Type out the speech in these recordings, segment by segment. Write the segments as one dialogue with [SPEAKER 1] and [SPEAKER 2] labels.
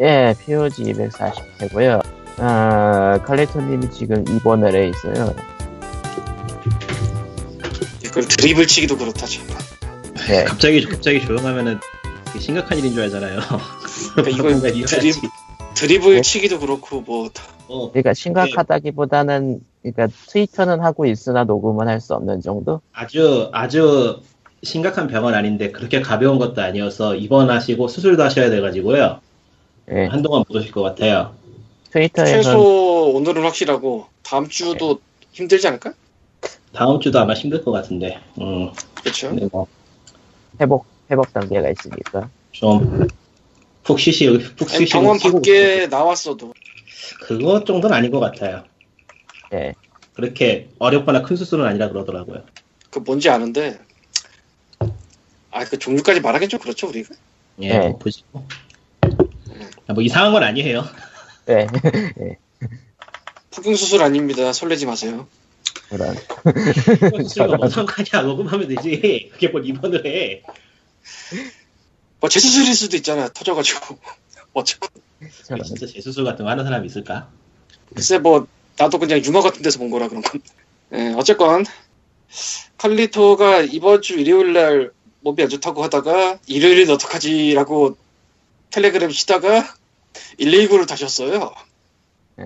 [SPEAKER 1] 예, POG 240회고요. 아, 칼리토님이 지금 입원을 해 있어요.
[SPEAKER 2] 이걸 드리블 치기도 그렇다 참.
[SPEAKER 1] 네,
[SPEAKER 3] 갑자기 갑자기 조용하면은 심각한 일인 줄 알잖아요.
[SPEAKER 2] 그러니까 이걸. 드리, 드리블
[SPEAKER 1] 네.
[SPEAKER 2] 치기도 그렇고 뭐 다-
[SPEAKER 3] 어,
[SPEAKER 1] 그러니까 심각하다기보다는 그러니까 트위터는 하고 있으나 녹음은 할 수 없는 정도.
[SPEAKER 3] 아주 아주 심각한 병은 아닌데 그렇게 가벼운 것도 아니어서 입원하시고 수술도 하셔야 돼가지고요.
[SPEAKER 1] 예,
[SPEAKER 3] 한동안 못 오실 것 같아요.
[SPEAKER 1] 트위터에서
[SPEAKER 2] 최소 오늘은 확실하고 다음 주도 힘들지 않을까?
[SPEAKER 3] 다음 주도 아마 힘들 것 같은데. 음,
[SPEAKER 2] 그렇죠.
[SPEAKER 3] 근데 뭐
[SPEAKER 1] 회복 회복 단계가 있으니까.
[SPEAKER 3] 좀 푹 쉬시고 푹 쉬시고
[SPEAKER 2] 병원
[SPEAKER 3] 쉬고
[SPEAKER 2] 밖에 나왔어도
[SPEAKER 3] 그거 정도는 아닌 것 같아요.
[SPEAKER 1] 예,
[SPEAKER 3] 그렇게 어렵거나 큰 수술은 아니라 그러더라고요.
[SPEAKER 2] 그 뭔지 아는데 아 그 종류까지 말하긴 좀 그렇죠 우리가.
[SPEAKER 3] 예,
[SPEAKER 1] 네.
[SPEAKER 3] 뭐 보시고. 아, 뭐 이상한 건 아니에요.
[SPEAKER 1] 예,
[SPEAKER 2] 폭경 수술 아닙니다. 설레지 마세요.
[SPEAKER 1] 그런.
[SPEAKER 3] 수술과 뭐 상관이야 녹음하면 되지. 그게 뭘 입원을 해.
[SPEAKER 2] 뭐 재수술일 수도 있잖아. 터져가지고. 어차피
[SPEAKER 1] 저런.
[SPEAKER 3] 진짜 재수술 같은 거 하는 사람 있을까?
[SPEAKER 2] 글쎄 뭐 나도 그냥 유머 같은 데서 본 거라 그런 건. 예, 어쨌건 칼리토가 이번 주 일요일 날 몸이 안 좋다고 하다가 일요일은 어떡하지라고 텔레그램 치다가 119를 다셨어요.
[SPEAKER 1] 예.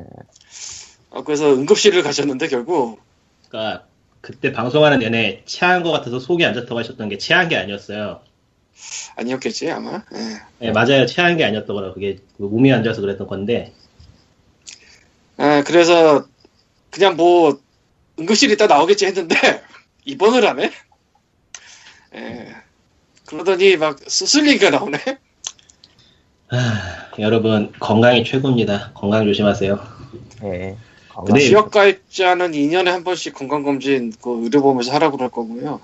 [SPEAKER 2] 어, 그래서 응급실을 가셨는데 결국
[SPEAKER 3] 그러니까 그때 방송하는 내내 체한 것 같아서 속이 안 좋다고 하셨던 게 체한 게 아니었어요.
[SPEAKER 2] 아니었겠지 아마. 예.
[SPEAKER 3] 네, 맞아요. 체한 게 아니었더라고요. 그게 몸이 안 좋아서 그랬던 건데.
[SPEAKER 2] 아, 그래서 그냥 뭐 응급실 있다 나오겠지 했는데 입원을 하네. 예. 그러더니 막 수술 얘기가 나오네.
[SPEAKER 3] 하, 여러분 건강이 최고입니다. 건강 조심하세요.
[SPEAKER 1] 예.
[SPEAKER 3] 근데-
[SPEAKER 2] 지역 가입자는 2년에 한 번씩 건강검진 그 의료보험에서 하라고 그럴 거고요.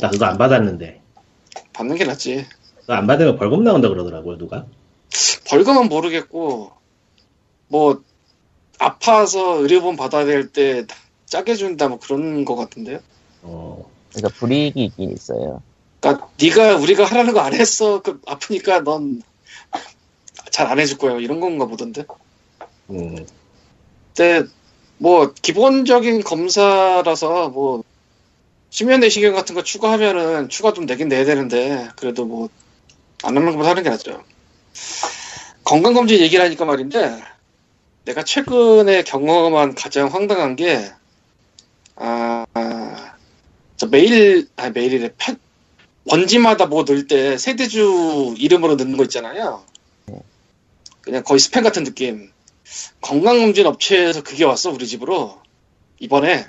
[SPEAKER 3] 나 그거 안 받았는데.
[SPEAKER 2] 받는 게 낫지.
[SPEAKER 3] 안 받으면 벌금 나온다 그러더라고요. 누가?
[SPEAKER 2] 벌금은 모르겠고 뭐 아파서 의료보험 받아야 될 때 짜게 준다 뭐 그런 거 같은데요.
[SPEAKER 3] 어,
[SPEAKER 1] 그러니까 불이익이 있긴 있어요.
[SPEAKER 2] 그러니까 네가 우리가 하라는 거 안 했어. 그 아프니까 넌 잘 안 해줄 거예요. 이런 건가 보던데.
[SPEAKER 3] 음,
[SPEAKER 2] 근데 뭐 기본적인 검사라서 뭐 수면 내시경 같은 거 추가하면은 추가 좀 내긴 내야 되는데 그래도 뭐 안 하는 것보다 하는 게 낫죠. 건강검진 얘기를 하니까 말인데 내가 최근에 경험한 가장 황당한 게 아, 아, 저 메일 아 메일이래 펜 번지마다 뭐 넣을 때 세대주 이름으로 넣는 거 있잖아요. 그냥 거의 스팸 같은 느낌. 건강검진 업체에서 그게 왔어 우리 집으로. 이번에.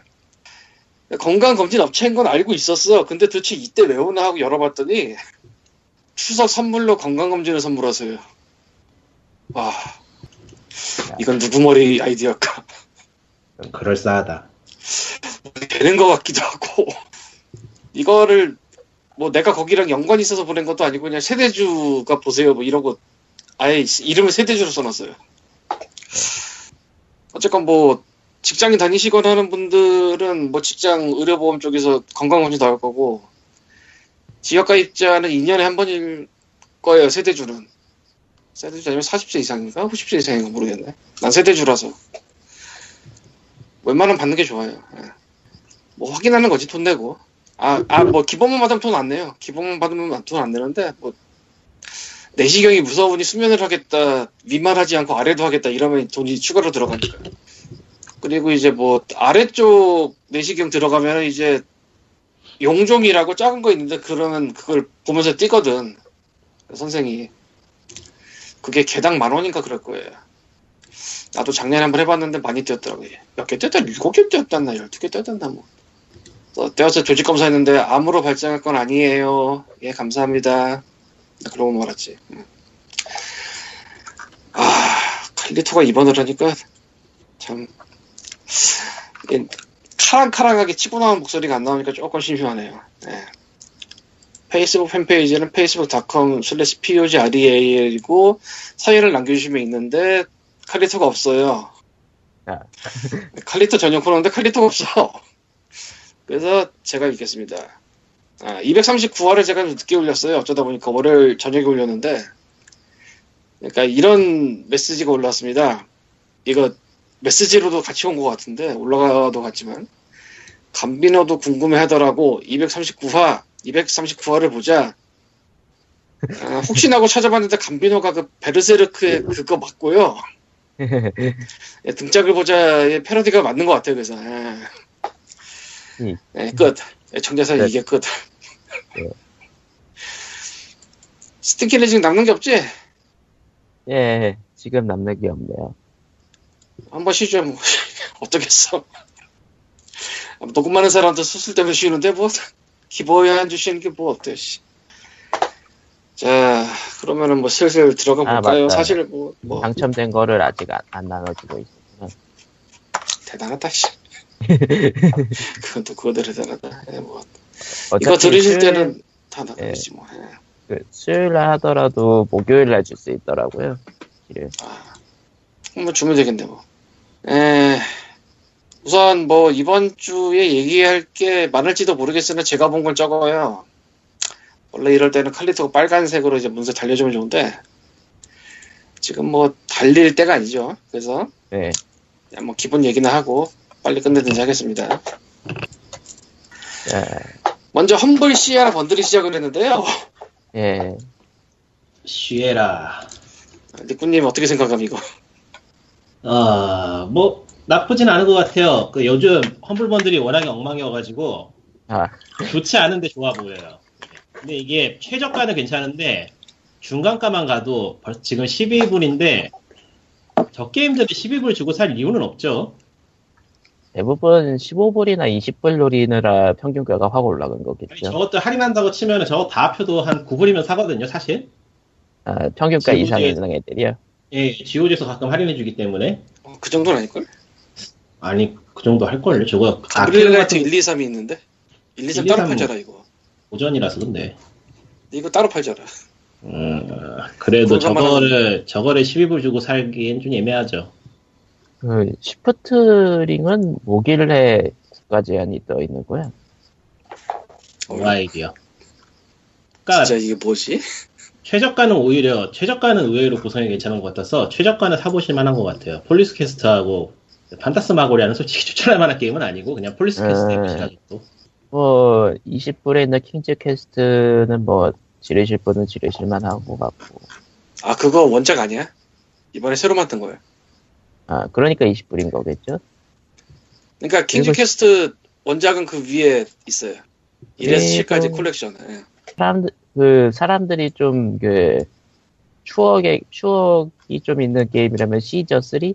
[SPEAKER 2] 건강검진 업체인 건 알고 있었어. 근데 도대체 이때 왜 오나 하고 열어봤더니 추석 선물로 건강검진을 선물하세요. 와. 이건 누구 머리 아이디어일까?
[SPEAKER 3] 그럴싸하다.
[SPEAKER 2] 되는 것 같기도 하고. 이거를 뭐 내가 거기랑 연관이 있어서 보낸 것도 아니고 그냥 세대주가 보세요. 뭐 이러고 아예 이름을 세대주로 써놨어요. 어쨌건 뭐 직장인 다니시거나 하는 분들은 뭐 직장 의료보험 쪽에서 건강검진 나올 거고 지역가입자는 2년에 한 번일 거예요 세대주는. 세대주 아니면 40세 이상인가? 50세 이상인가 모르겠네. 난 세대주라서. 웬만하면 받는 게 좋아요. 예. 뭐 확인하는 거지 돈 내고. 아 아 뭐 기본만 받으면 돈 안 내요. 기본만 받으면 돈 안 내는데 뭐 내시경이 무서우니 수면을 하겠다 위만 하지 않고 아래도 하겠다 이러면 돈이 추가로 들어가니까. 그리고 이제 뭐 아래쪽 내시경 들어가면 이제 용종이라고 작은 거 있는데 그러면 그걸 보면서 뛰거든 선생이. 그게 개당 만 원인가 그럴 거예요. 나도 작년에 한번 해봤는데 많이 뛰었더라고요. 몇 개 뛰었다? 일곱 개 뛰었단나 열두 개 뛰었단나 뭐. 또 떼어서 조직 검사했는데 암으로 발생할 건 아니에요. 예 감사합니다 그러고 말았지 음. 아 칼리토가 입원을 하니까 참이 카랑카랑하게 치고 나온 목소리가 안 나오니까 조금 심심하네요. 네. 페이스북 팬페이지는 facebook.com slash pogreal이고 사연을 남겨주시면 있는데 칼리토가 없어요.
[SPEAKER 1] 아.
[SPEAKER 2] 칼리토 전용 코너인데 칼리토가 없어. 그래서 제가 읽겠습니다. 아, 239화를 제가 좀 늦게 올렸어요. 어쩌다 보니까 월요일 저녁에 올렸는데 그러니까 이런 메시지가 올라왔습니다. 이거 메시지로도 같이 온 것 같은데 올라가도 같지만 감비노도 궁금해하더라고 239화 239화를 보자. 아, 혹시나 하고 찾아봤는데 감비노가 그 베르세르크의 그거 맞고요. 예, 등짝을 보자의 패러디가 맞는 것 같아요. 그래서 예.
[SPEAKER 1] 음.
[SPEAKER 2] 예, 끝. 청자사
[SPEAKER 1] 네.
[SPEAKER 2] 이게 끝.
[SPEAKER 1] 네.
[SPEAKER 2] 스티키는 지금 남는 게 없지?
[SPEAKER 1] 예, 지금 남는 게 없네요.
[SPEAKER 2] 한번 쉬죠. 뭐. 어떻겠어. 녹음 많은 사람한테 수술 때문에 쉬는데 뭐 기보에 안 주시는 게 뭐 어때? 씨. 자 그러면은 뭐 슬슬 들어가
[SPEAKER 1] 아,
[SPEAKER 2] 볼까요?
[SPEAKER 1] 맞다.
[SPEAKER 2] 사실 뭐, 뭐
[SPEAKER 1] 당첨된 거를 아직 안, 안 나눠주고 있어요.
[SPEAKER 2] 대단하다. 씨. 그건 또 그거대로 대단하다. 예, 뭐 이거 들으실 때는 다 나가겠지 뭐. 예.
[SPEAKER 1] 그 수요일 날 하더라도 목요일 날 줄 수 있더라고요. 일요일.
[SPEAKER 2] 아, 한번 주면 되겠네 뭐. 에, 우선 뭐 이번 주에 얘기할 게 많을지도 모르겠으나 제가 본걸 적어요. 원래 이럴 때는 칼리토가 빨간색으로 이제 문서 달려주면 좋은데 지금 뭐 달릴 때가 아니죠. 그래서
[SPEAKER 1] 네.
[SPEAKER 2] 뭐 기본 얘기나 하고 빨리 끝내든지 하겠습니다.
[SPEAKER 1] 예,
[SPEAKER 2] 먼저 험블 시야 번들이 시작을 했는데요.
[SPEAKER 1] 예.
[SPEAKER 3] 쉬에라.
[SPEAKER 2] 니꾸님 어떻게 생각합니까 이거?
[SPEAKER 3] 아, 뭐, 나쁘진 않은 것 같아요. 그 요즘 험블 번들이 워낙에 엉망이어가지고,
[SPEAKER 1] 아,
[SPEAKER 3] 좋지 않은데 좋아 보여요. 근데 이게 최저가는 괜찮은데, 중간가만 가도 벌- 지금 12불인데, 저 게임들이 12불 주고 살 이유는 없죠.
[SPEAKER 1] 대부분 15불이나 20불 노리느라 평균가가 확 올라간 거겠죠.
[SPEAKER 3] 저것도 할인한다고 치면 저거 다 합쳐도 한 9불이면 사거든요, 사실.
[SPEAKER 1] 아, 평균가
[SPEAKER 3] 지금
[SPEAKER 1] 이상 이상 애들이요.
[SPEAKER 3] 예, GOG에서 가끔 할인해주기 때문에.
[SPEAKER 2] 어, 그 정도는 아닐걸?
[SPEAKER 3] 아니, 그 정도 할걸요. 저거,
[SPEAKER 2] 가브리엘라이트
[SPEAKER 3] 같은
[SPEAKER 2] 1, 2, 3이 있는데 1, 2, 3
[SPEAKER 3] 1, 2,
[SPEAKER 2] 따로
[SPEAKER 3] 3은
[SPEAKER 2] 팔잖아 이거.
[SPEAKER 3] 오전이라서 근데.
[SPEAKER 2] 이거 따로 팔잖아.
[SPEAKER 3] 음, 그래도 저거를, 저거를 12불 주고 살기엔 좀 애매하죠.
[SPEAKER 1] 그 시프트링은 목일내 국가 제한이 떠 있는 거야.
[SPEAKER 3] 와이디요. 그러니까
[SPEAKER 2] 진짜 이게 뭐지?
[SPEAKER 3] 최저가는 오히려 최저가는 의외로 구성이 괜찮은 것 같아서 최저가는 사보실 만한 것 같아요. 폴리스 퀘스트하고 판타스 마고리아는 솔직히 추천할 만한 게임은 아니고 그냥 폴리스 퀘스트
[SPEAKER 1] 음.
[SPEAKER 3] 해보시라고.
[SPEAKER 1] 뭐 20불에 있는 킹즈 퀘스트는 뭐 지르실 분은 지르실 만한 것 같고.
[SPEAKER 2] 아 그거 원작 아니야? 이번에 새로 만든 거야.
[SPEAKER 1] 아, 그러니까 20불인 거겠죠?
[SPEAKER 2] 그러니까 킹즈
[SPEAKER 1] 이거-
[SPEAKER 2] 퀘스트 원작은 그 위에 있어요. 1에서
[SPEAKER 1] 네,
[SPEAKER 2] 7까지
[SPEAKER 1] 좀-
[SPEAKER 2] 콜렉션. 예.
[SPEAKER 1] 사람들, 그, 사람들이 좀, 그, 추억에, 추억이 좀 있는 게임이라면 시저 3?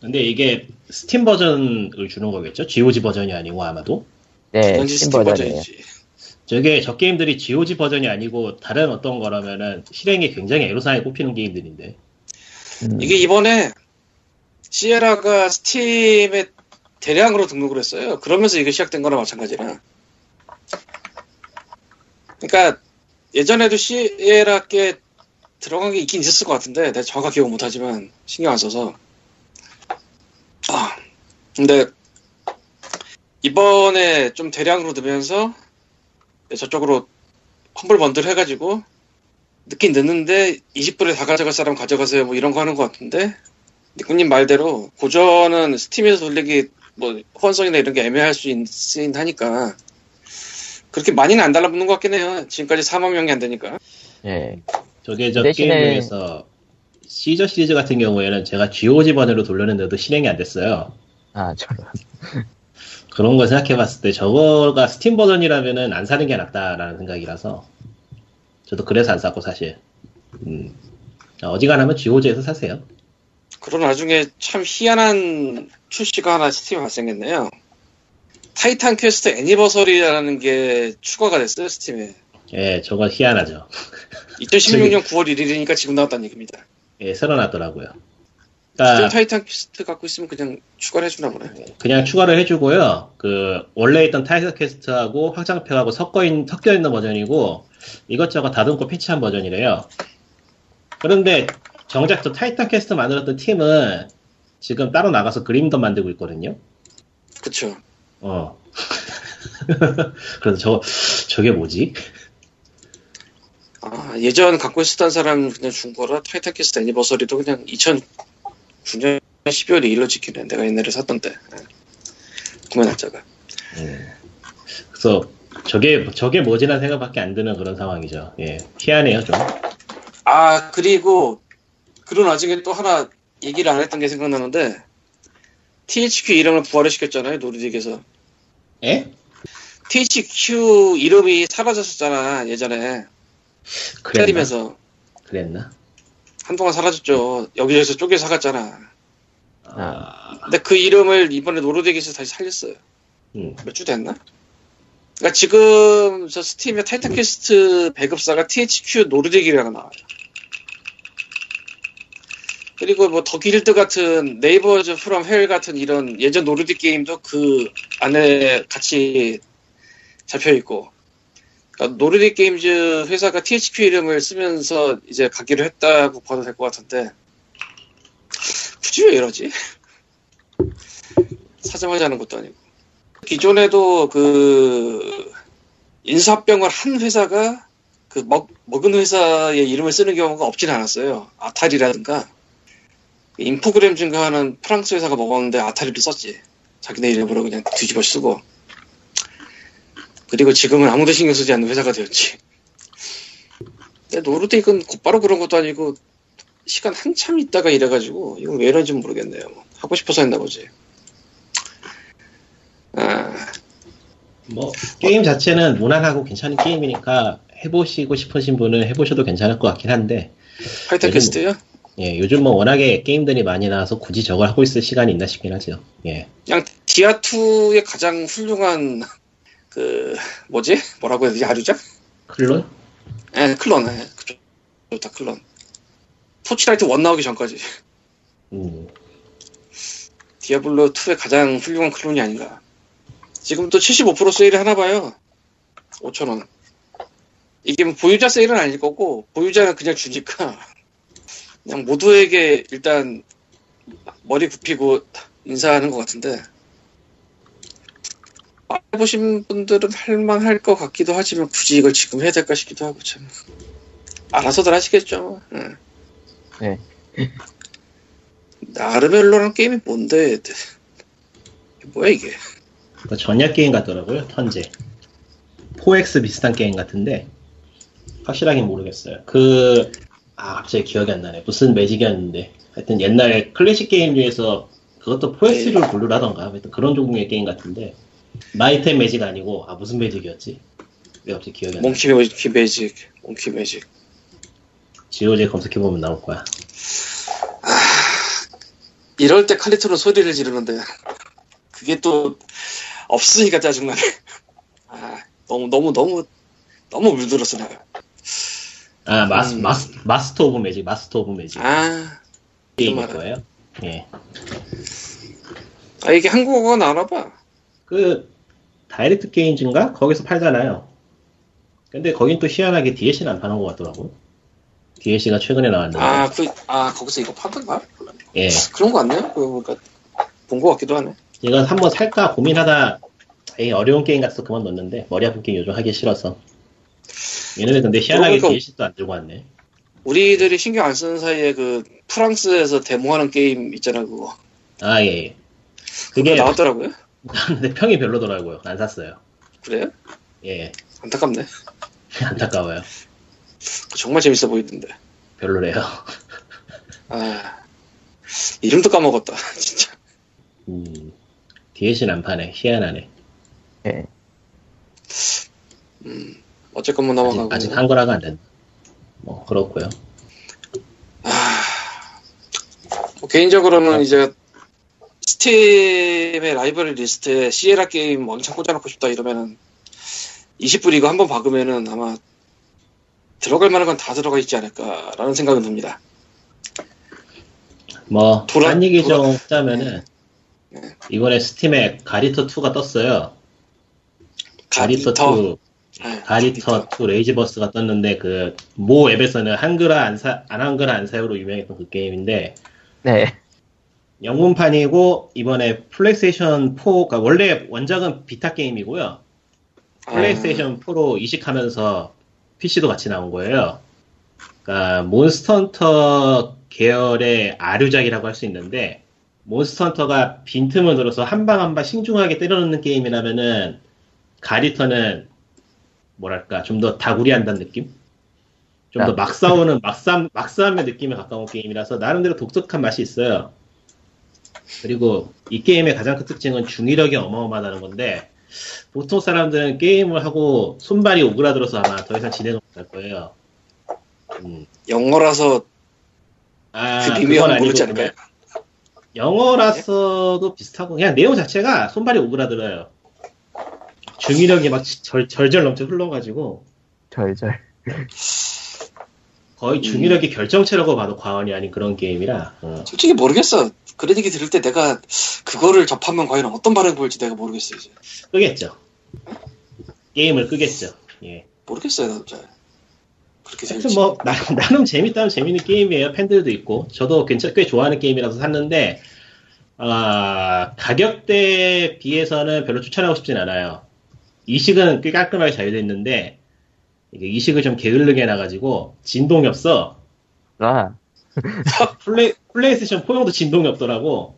[SPEAKER 3] 근데 이게 스팀 버전을 주는 거겠죠? GOG 버전이 아니고 아마도.
[SPEAKER 1] 네, 스팀
[SPEAKER 2] 스팀
[SPEAKER 1] 버전이에요.
[SPEAKER 2] 버전이지.
[SPEAKER 3] 저게 저 게임들이 GOG 버전이 아니고 다른 어떤 거라면은 실행이 굉장히 애로사항에 꼽히는 게임들인데.
[SPEAKER 1] 음,
[SPEAKER 2] 이게 이번에 시에라가 스팀에 대량으로 등록을 했어요. 그러면서 이게 시작된 거나 마찬가지라. 그러니까 예전에도 시에라께 들어간 게 있긴 있었을 것 같은데 내가 정확하게 기억 못하지만 신경 안 써서. 아, 근데 이번에 좀 대량으로 넣으면서 저쪽으로 험블 번들 해가지고 늦긴 늦는데 20불에 다 가져갈 사람 가져가세요 뭐 이런 거 하는 것 같은데 니꾸님 말대로 고전은 스팀에서 돌리기 뭐 호환성이나 이런 게 애매할 수 있긴 하니까 그렇게 많이는 안 달라붙는 것 같긴 해요 지금까지 4만 명이 안 되니까
[SPEAKER 1] 예.
[SPEAKER 3] 저게 저
[SPEAKER 1] 대신에-
[SPEAKER 3] 게임 중에서 시저 시리즈 같은 경우에는 제가 GOG 버전으로 돌렸는데도 실행이 안 됐어요.
[SPEAKER 1] 아, 저런.
[SPEAKER 3] 그런 거 생각해봤을 때 저거가 스팀 버전이라면은 안 사는 게 낫다라는 생각이라서 저도 그래서 안 샀고 사실 음. 어지간하면 GOG에서 사세요.
[SPEAKER 2] 그런 와중에 참 희한한 출시가 하나 스팀에 발생했네요 타이탄 퀘스트 애니버서리라는 게 추가가 됐어요 스팀에
[SPEAKER 3] 예, 저거 희한하죠.
[SPEAKER 2] 2016년 9월 1일이니까 지금 나왔다는 얘기입니다
[SPEAKER 3] 예, 새로 나왔더라고요.
[SPEAKER 2] 지금
[SPEAKER 3] 그러니까
[SPEAKER 2] 타이탄 퀘스트 갖고 있으면 그냥 추가를 해주나 보네
[SPEAKER 3] 그냥 추가를 해주고요. 그 원래 있던 타이탄 퀘스트하고 확장팩하고 섞어 있는 섞여 있는 버전이고 이것저것 다듬고 패치한 버전이래요. 그런데 정작 저 타이탄 퀘스트 만들었던 팀은 지금 따로 나가서 그림 던 만들고 있거든요.
[SPEAKER 2] 그쵸
[SPEAKER 3] 어. 그래서 저 저게 뭐지?
[SPEAKER 2] 아, 예전 갖고 있었던 사람 그냥 준 거라 타이탄캐스트 애니버서리도 그냥 2009년 12월에 일로 찍히네. 내가 옛날에 샀던데. 예. 구매 날짜가.
[SPEAKER 3] 음. 그래서 저게 저게 뭐지라는 생각밖에 안 드는 그런 상황이죠. 예, 희한해요 좀.
[SPEAKER 2] 아, 그리고, 그런 와중에 또 하나 얘기를 안 했던 게 생각나는데, THQ 이름을 부활을 시켰잖아요, 노르딕에서.
[SPEAKER 3] 예?
[SPEAKER 2] THQ 이름이 사라졌었잖아, 예전에.
[SPEAKER 3] 그랬나?
[SPEAKER 2] 때리면서.
[SPEAKER 3] 그랬나?
[SPEAKER 2] 한동안 사라졌죠. 여기저기서 쪼개 사갔잖아.
[SPEAKER 3] 아,
[SPEAKER 2] 근데 그 이름을 이번에 노르딕에서 다시 살렸어요.
[SPEAKER 3] 음.
[SPEAKER 2] 몇주 됐나? 그러니까 지금 저 스팀의 타이탄 퀘스트 배급사가 THQ 노르딕이라고 나와요. 그리고 뭐 The Guild 같은 Neighbours from Hell 같은 이런 예전 Nordic 게임도 그 안에 같이 잡혀 있고 그러니까 Nordic Games 회사가 THQ 이름을 쓰면서 이제 가기로 했다고 봐도 될 것 같은데 굳이 왜 이러지? 사정하지 않은 것도 아니고 기존에도 그 인수합병을 한 회사가 그 먹, 먹은 회사의 이름을 쓰는 경우가 없진 않았어요. 아타리라든가 인포그램 증가하는 프랑스 회사가 먹었는데 아타리를 썼지. 자기네 이름으로 그냥 뒤집어 쓰고. 그리고 지금은 아무도 신경 쓰지 않는 회사가 되었지. 근데 노르딕은 곧바로 그런 것도 아니고 시간 한참 있다가 이래가지고 이건 왜 이런지 모르겠네요. 하고 싶어서 했나 보지. 아,
[SPEAKER 3] 뭐 게임 자체는 무난하고 괜찮은 게임이니까 해보시고 싶으신 분은 해보셔도 괜찮을 것 같긴 한데
[SPEAKER 2] Titan
[SPEAKER 3] Quest요? 예, 요즘 뭐 워낙에 게임들이 많이 나와서 굳이 저걸 하고 있을 시간이 있나 싶긴 하죠. 예.
[SPEAKER 2] 그냥 디아2의 가장 훌륭한 그 뭐지? 뭐라고 해야 되지? 아류작?
[SPEAKER 3] 클론?
[SPEAKER 2] 예, 클론. 예. 좋다, 클론. Torchlight 1 나오기 전까지
[SPEAKER 3] 음,
[SPEAKER 2] 디아블로 2의 가장 훌륭한 클론이 아닌가. 지금 또 75% 세일을 하나 봐요. 5,000원. 이게 뭐 보유자 세일은 아닐 거고 보유자는 그냥 주니까 그냥 모두에게 일단 머리 굽히고 인사하는 것 같은데 해보신 분들은 할만할 것 같기도 하지만 굳이 이걸 지금 해야 될까 싶기도 하고 참 알아서들 하시겠죠. 응.
[SPEAKER 1] 네.
[SPEAKER 2] 나르멜로라는 게임이 뭔데? 뭐야 이게?
[SPEAKER 3] 그 전략 게임 같더라고요. 턴제. 4X 비슷한 게임 같은데 확실하긴 모르겠어요. 그 아, 갑자기 기억이 안 나네. 무슨 Magic이었는데. 하여튼 옛날 클래식 게임 중에서 그것도 4X를 분류라던가. 하여튼 그런 종류의 게임 같은데. Might and Magic 아니고, 아, 무슨 Magic이었지? 왜 갑자기 기억이 안 나?
[SPEAKER 2] Monkey Magic, Magic, Monkey Magic.
[SPEAKER 3] GOG 검색해보면 나올 거야.
[SPEAKER 2] 이럴 때 칼리토는 소리를 지르는데 그게 또 없으니까 짜증나네. 아, 너무 너무 너무 너무 물들었어 내가.
[SPEAKER 3] 아, 마스,
[SPEAKER 2] 음.
[SPEAKER 3] 마스, Master of Magic, Master of Magic.
[SPEAKER 2] 아,
[SPEAKER 3] 게임일
[SPEAKER 2] 좀
[SPEAKER 3] 거예요. 예.
[SPEAKER 2] 아 이게 한국어가 나나 봐.
[SPEAKER 3] 그, Direct Games인가? 거기서 팔잖아요. 근데 거긴 또 희한하게 DLC는 안 파는 것 같더라고. DLC가 최근에 나왔는데.
[SPEAKER 2] 아, 그, 아 거기서 이거 파던가?
[SPEAKER 3] 예.
[SPEAKER 2] 그런 거 같네요. 그러니까 본거 같기도 하네.
[SPEAKER 3] 이건 한번 살까 고민하다, 에이, 어려운 게임 같아서 그만 넣었는데, 머리 아픈 게임 요즘 하기 싫어서. 얘네들 근데 희한하게
[SPEAKER 2] 그러니까-
[SPEAKER 3] DLC도 안 들고 왔네.
[SPEAKER 2] 우리들이 신경 안 쓰는 사이에 그 프랑스에서 데모하는 게임 있잖아 그거.
[SPEAKER 3] 아, 예, 예.
[SPEAKER 2] 그게 나왔더라고요.
[SPEAKER 3] 나왔는데 평이 별로더라고요. 안 샀어요.
[SPEAKER 2] 그래요?
[SPEAKER 3] 예.
[SPEAKER 2] 안타깝네.
[SPEAKER 3] 안타까워요.
[SPEAKER 2] 정말 재밌어 보이던데.
[SPEAKER 3] 별로래요.
[SPEAKER 2] 아 이름도 까먹었다. 진짜.
[SPEAKER 3] 음, DLC는 안 파네. 희한하네.
[SPEAKER 1] 예.
[SPEAKER 2] 음, 어쨌건 뭐
[SPEAKER 3] 아직,
[SPEAKER 2] 넘어가고.
[SPEAKER 3] 아직 한글화가 안 된다. 뭐, 그렇고요
[SPEAKER 2] 뭐 개인적으로는 이제 Steam의 라이브러리 리스트에 Sierra 게임 왕창 꽂아놓고 싶다 이러면은 20불 이거 한번 박으면은 아마 들어갈 만한 건 다 들어가 있지 않을까라는 생각은 듭니다.
[SPEAKER 3] 뭐,
[SPEAKER 2] 돌아-
[SPEAKER 3] 딴 얘기 좀
[SPEAKER 2] 돌아-
[SPEAKER 3] 하자면은,
[SPEAKER 2] 네.
[SPEAKER 3] 이번에 Steam에 God Eater 2가 떴어요. 가리터 2,
[SPEAKER 2] 네,
[SPEAKER 3] 가리터 2 레이지버스가 떴는데, 그, 모 앱에서는 한글화 안 사, 안 한글화 안 사요로 유명했던 그 게임인데,
[SPEAKER 1] 네.
[SPEAKER 3] 영문판이고, 이번에 플레이스테이션 4, 가 원래 원작은 Vita 게임이고요.
[SPEAKER 2] 아,
[SPEAKER 3] 플레이스테이션 4로 이식하면서 PC도 같이 나온 거예요. 그러니까 Monster Hunter 계열의 아류작이라고 할 수 있는데 Monster Hunter가 빈틈을 노려서 한 방 한 방 신중하게 때려놓는 게임이라면은 가리터는 뭐랄까 좀 더 다구리한다는 느낌? 좀더
[SPEAKER 1] 아.
[SPEAKER 3] 막 싸우는 막싸움 막싸움의 느낌에 가까운 게임이라서 나름대로 독특한 맛이 있어요. 그리고 이 게임의 가장 큰 특징은 중의력이 어마어마하다는 건데 보통 사람들은 게임을 하고 손발이 오그라들어서 아마 더 이상 진행을 못할 거예요. 음.
[SPEAKER 2] 영어라서
[SPEAKER 3] 아,
[SPEAKER 2] 그 비밀은
[SPEAKER 3] 아니고
[SPEAKER 2] 모르지 않을까요?
[SPEAKER 3] 영어라서도 비슷하고 그냥 내용 자체가 손발이 오그라들어요. 중의력이 막 절, 절절 넘쳐 흘러가지고
[SPEAKER 1] 절절.
[SPEAKER 3] 거의
[SPEAKER 2] 음.
[SPEAKER 3] 중의력이 결정체라고 봐도 과언이 아닌 그런 게임이라 어.
[SPEAKER 2] 솔직히 모르겠어. 그런 얘기 들을 때 내가 그거를 접하면 과연 어떤 반응 보일지 내가 모르겠어 이제.
[SPEAKER 3] 끄겠죠. 게임을 끄겠죠. 예.
[SPEAKER 2] 모르겠어요 나도 잘. 그렇게
[SPEAKER 3] 하여튼. 뭐 나, 나름 재밌다면 재밌는 게임이에요. 팬들도 있고 저도 괜찮 꽤 좋아하는 게임이라서 샀는데 아, 가격대에 비해서는 별로 추천하고 싶진 않아요. 이식은 꽤 깔끔하게 잘 됐는데 이게 이식을 좀 게을르게 해놔가지고 진동이 없어.
[SPEAKER 1] 아,
[SPEAKER 3] 플레이 플레이스테이션 4용도 진동이 없더라고.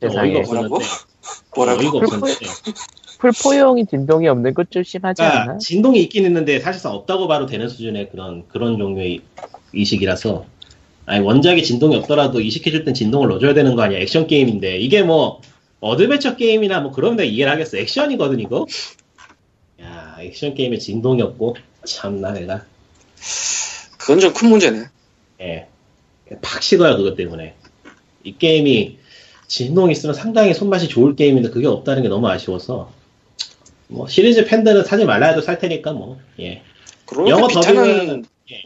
[SPEAKER 1] 세상에.
[SPEAKER 3] 어이가
[SPEAKER 2] 뭐라고?
[SPEAKER 3] 없었는데.
[SPEAKER 2] 뭐라고?
[SPEAKER 3] 어이가 없었는데.
[SPEAKER 1] 풀포용이 진동이 없는 것좀 심하지
[SPEAKER 3] 그러니까
[SPEAKER 1] 않아?
[SPEAKER 3] 진동이 있긴 있는데 사실상 없다고 봐도 되는 수준의 그런 그런 종류의 이식이라서 아니 원작이 진동이 없더라도 이식해줄 땐 진동을 넣어줘야 되는 거 아니야 액션 게임인데 이게 뭐 어드벤처 게임이나 뭐 그런 데 이해를 하겠어 액션이거든 이거 야 액션 게임에 진동이 없고 참나 내가
[SPEAKER 2] 그건 좀 큰 문제네.
[SPEAKER 3] 예 팍 식어요 그것 때문에 이 게임이 진동이 있으면 상당히 손맛이 좋을 게임인데 그게 없다는 게 너무 아쉬워서 뭐 시리즈 팬들은 사지 말라 해도 살 테니까 뭐예
[SPEAKER 2] 그러고
[SPEAKER 3] 영어
[SPEAKER 2] 보니까 비타는
[SPEAKER 3] 더빙은 예.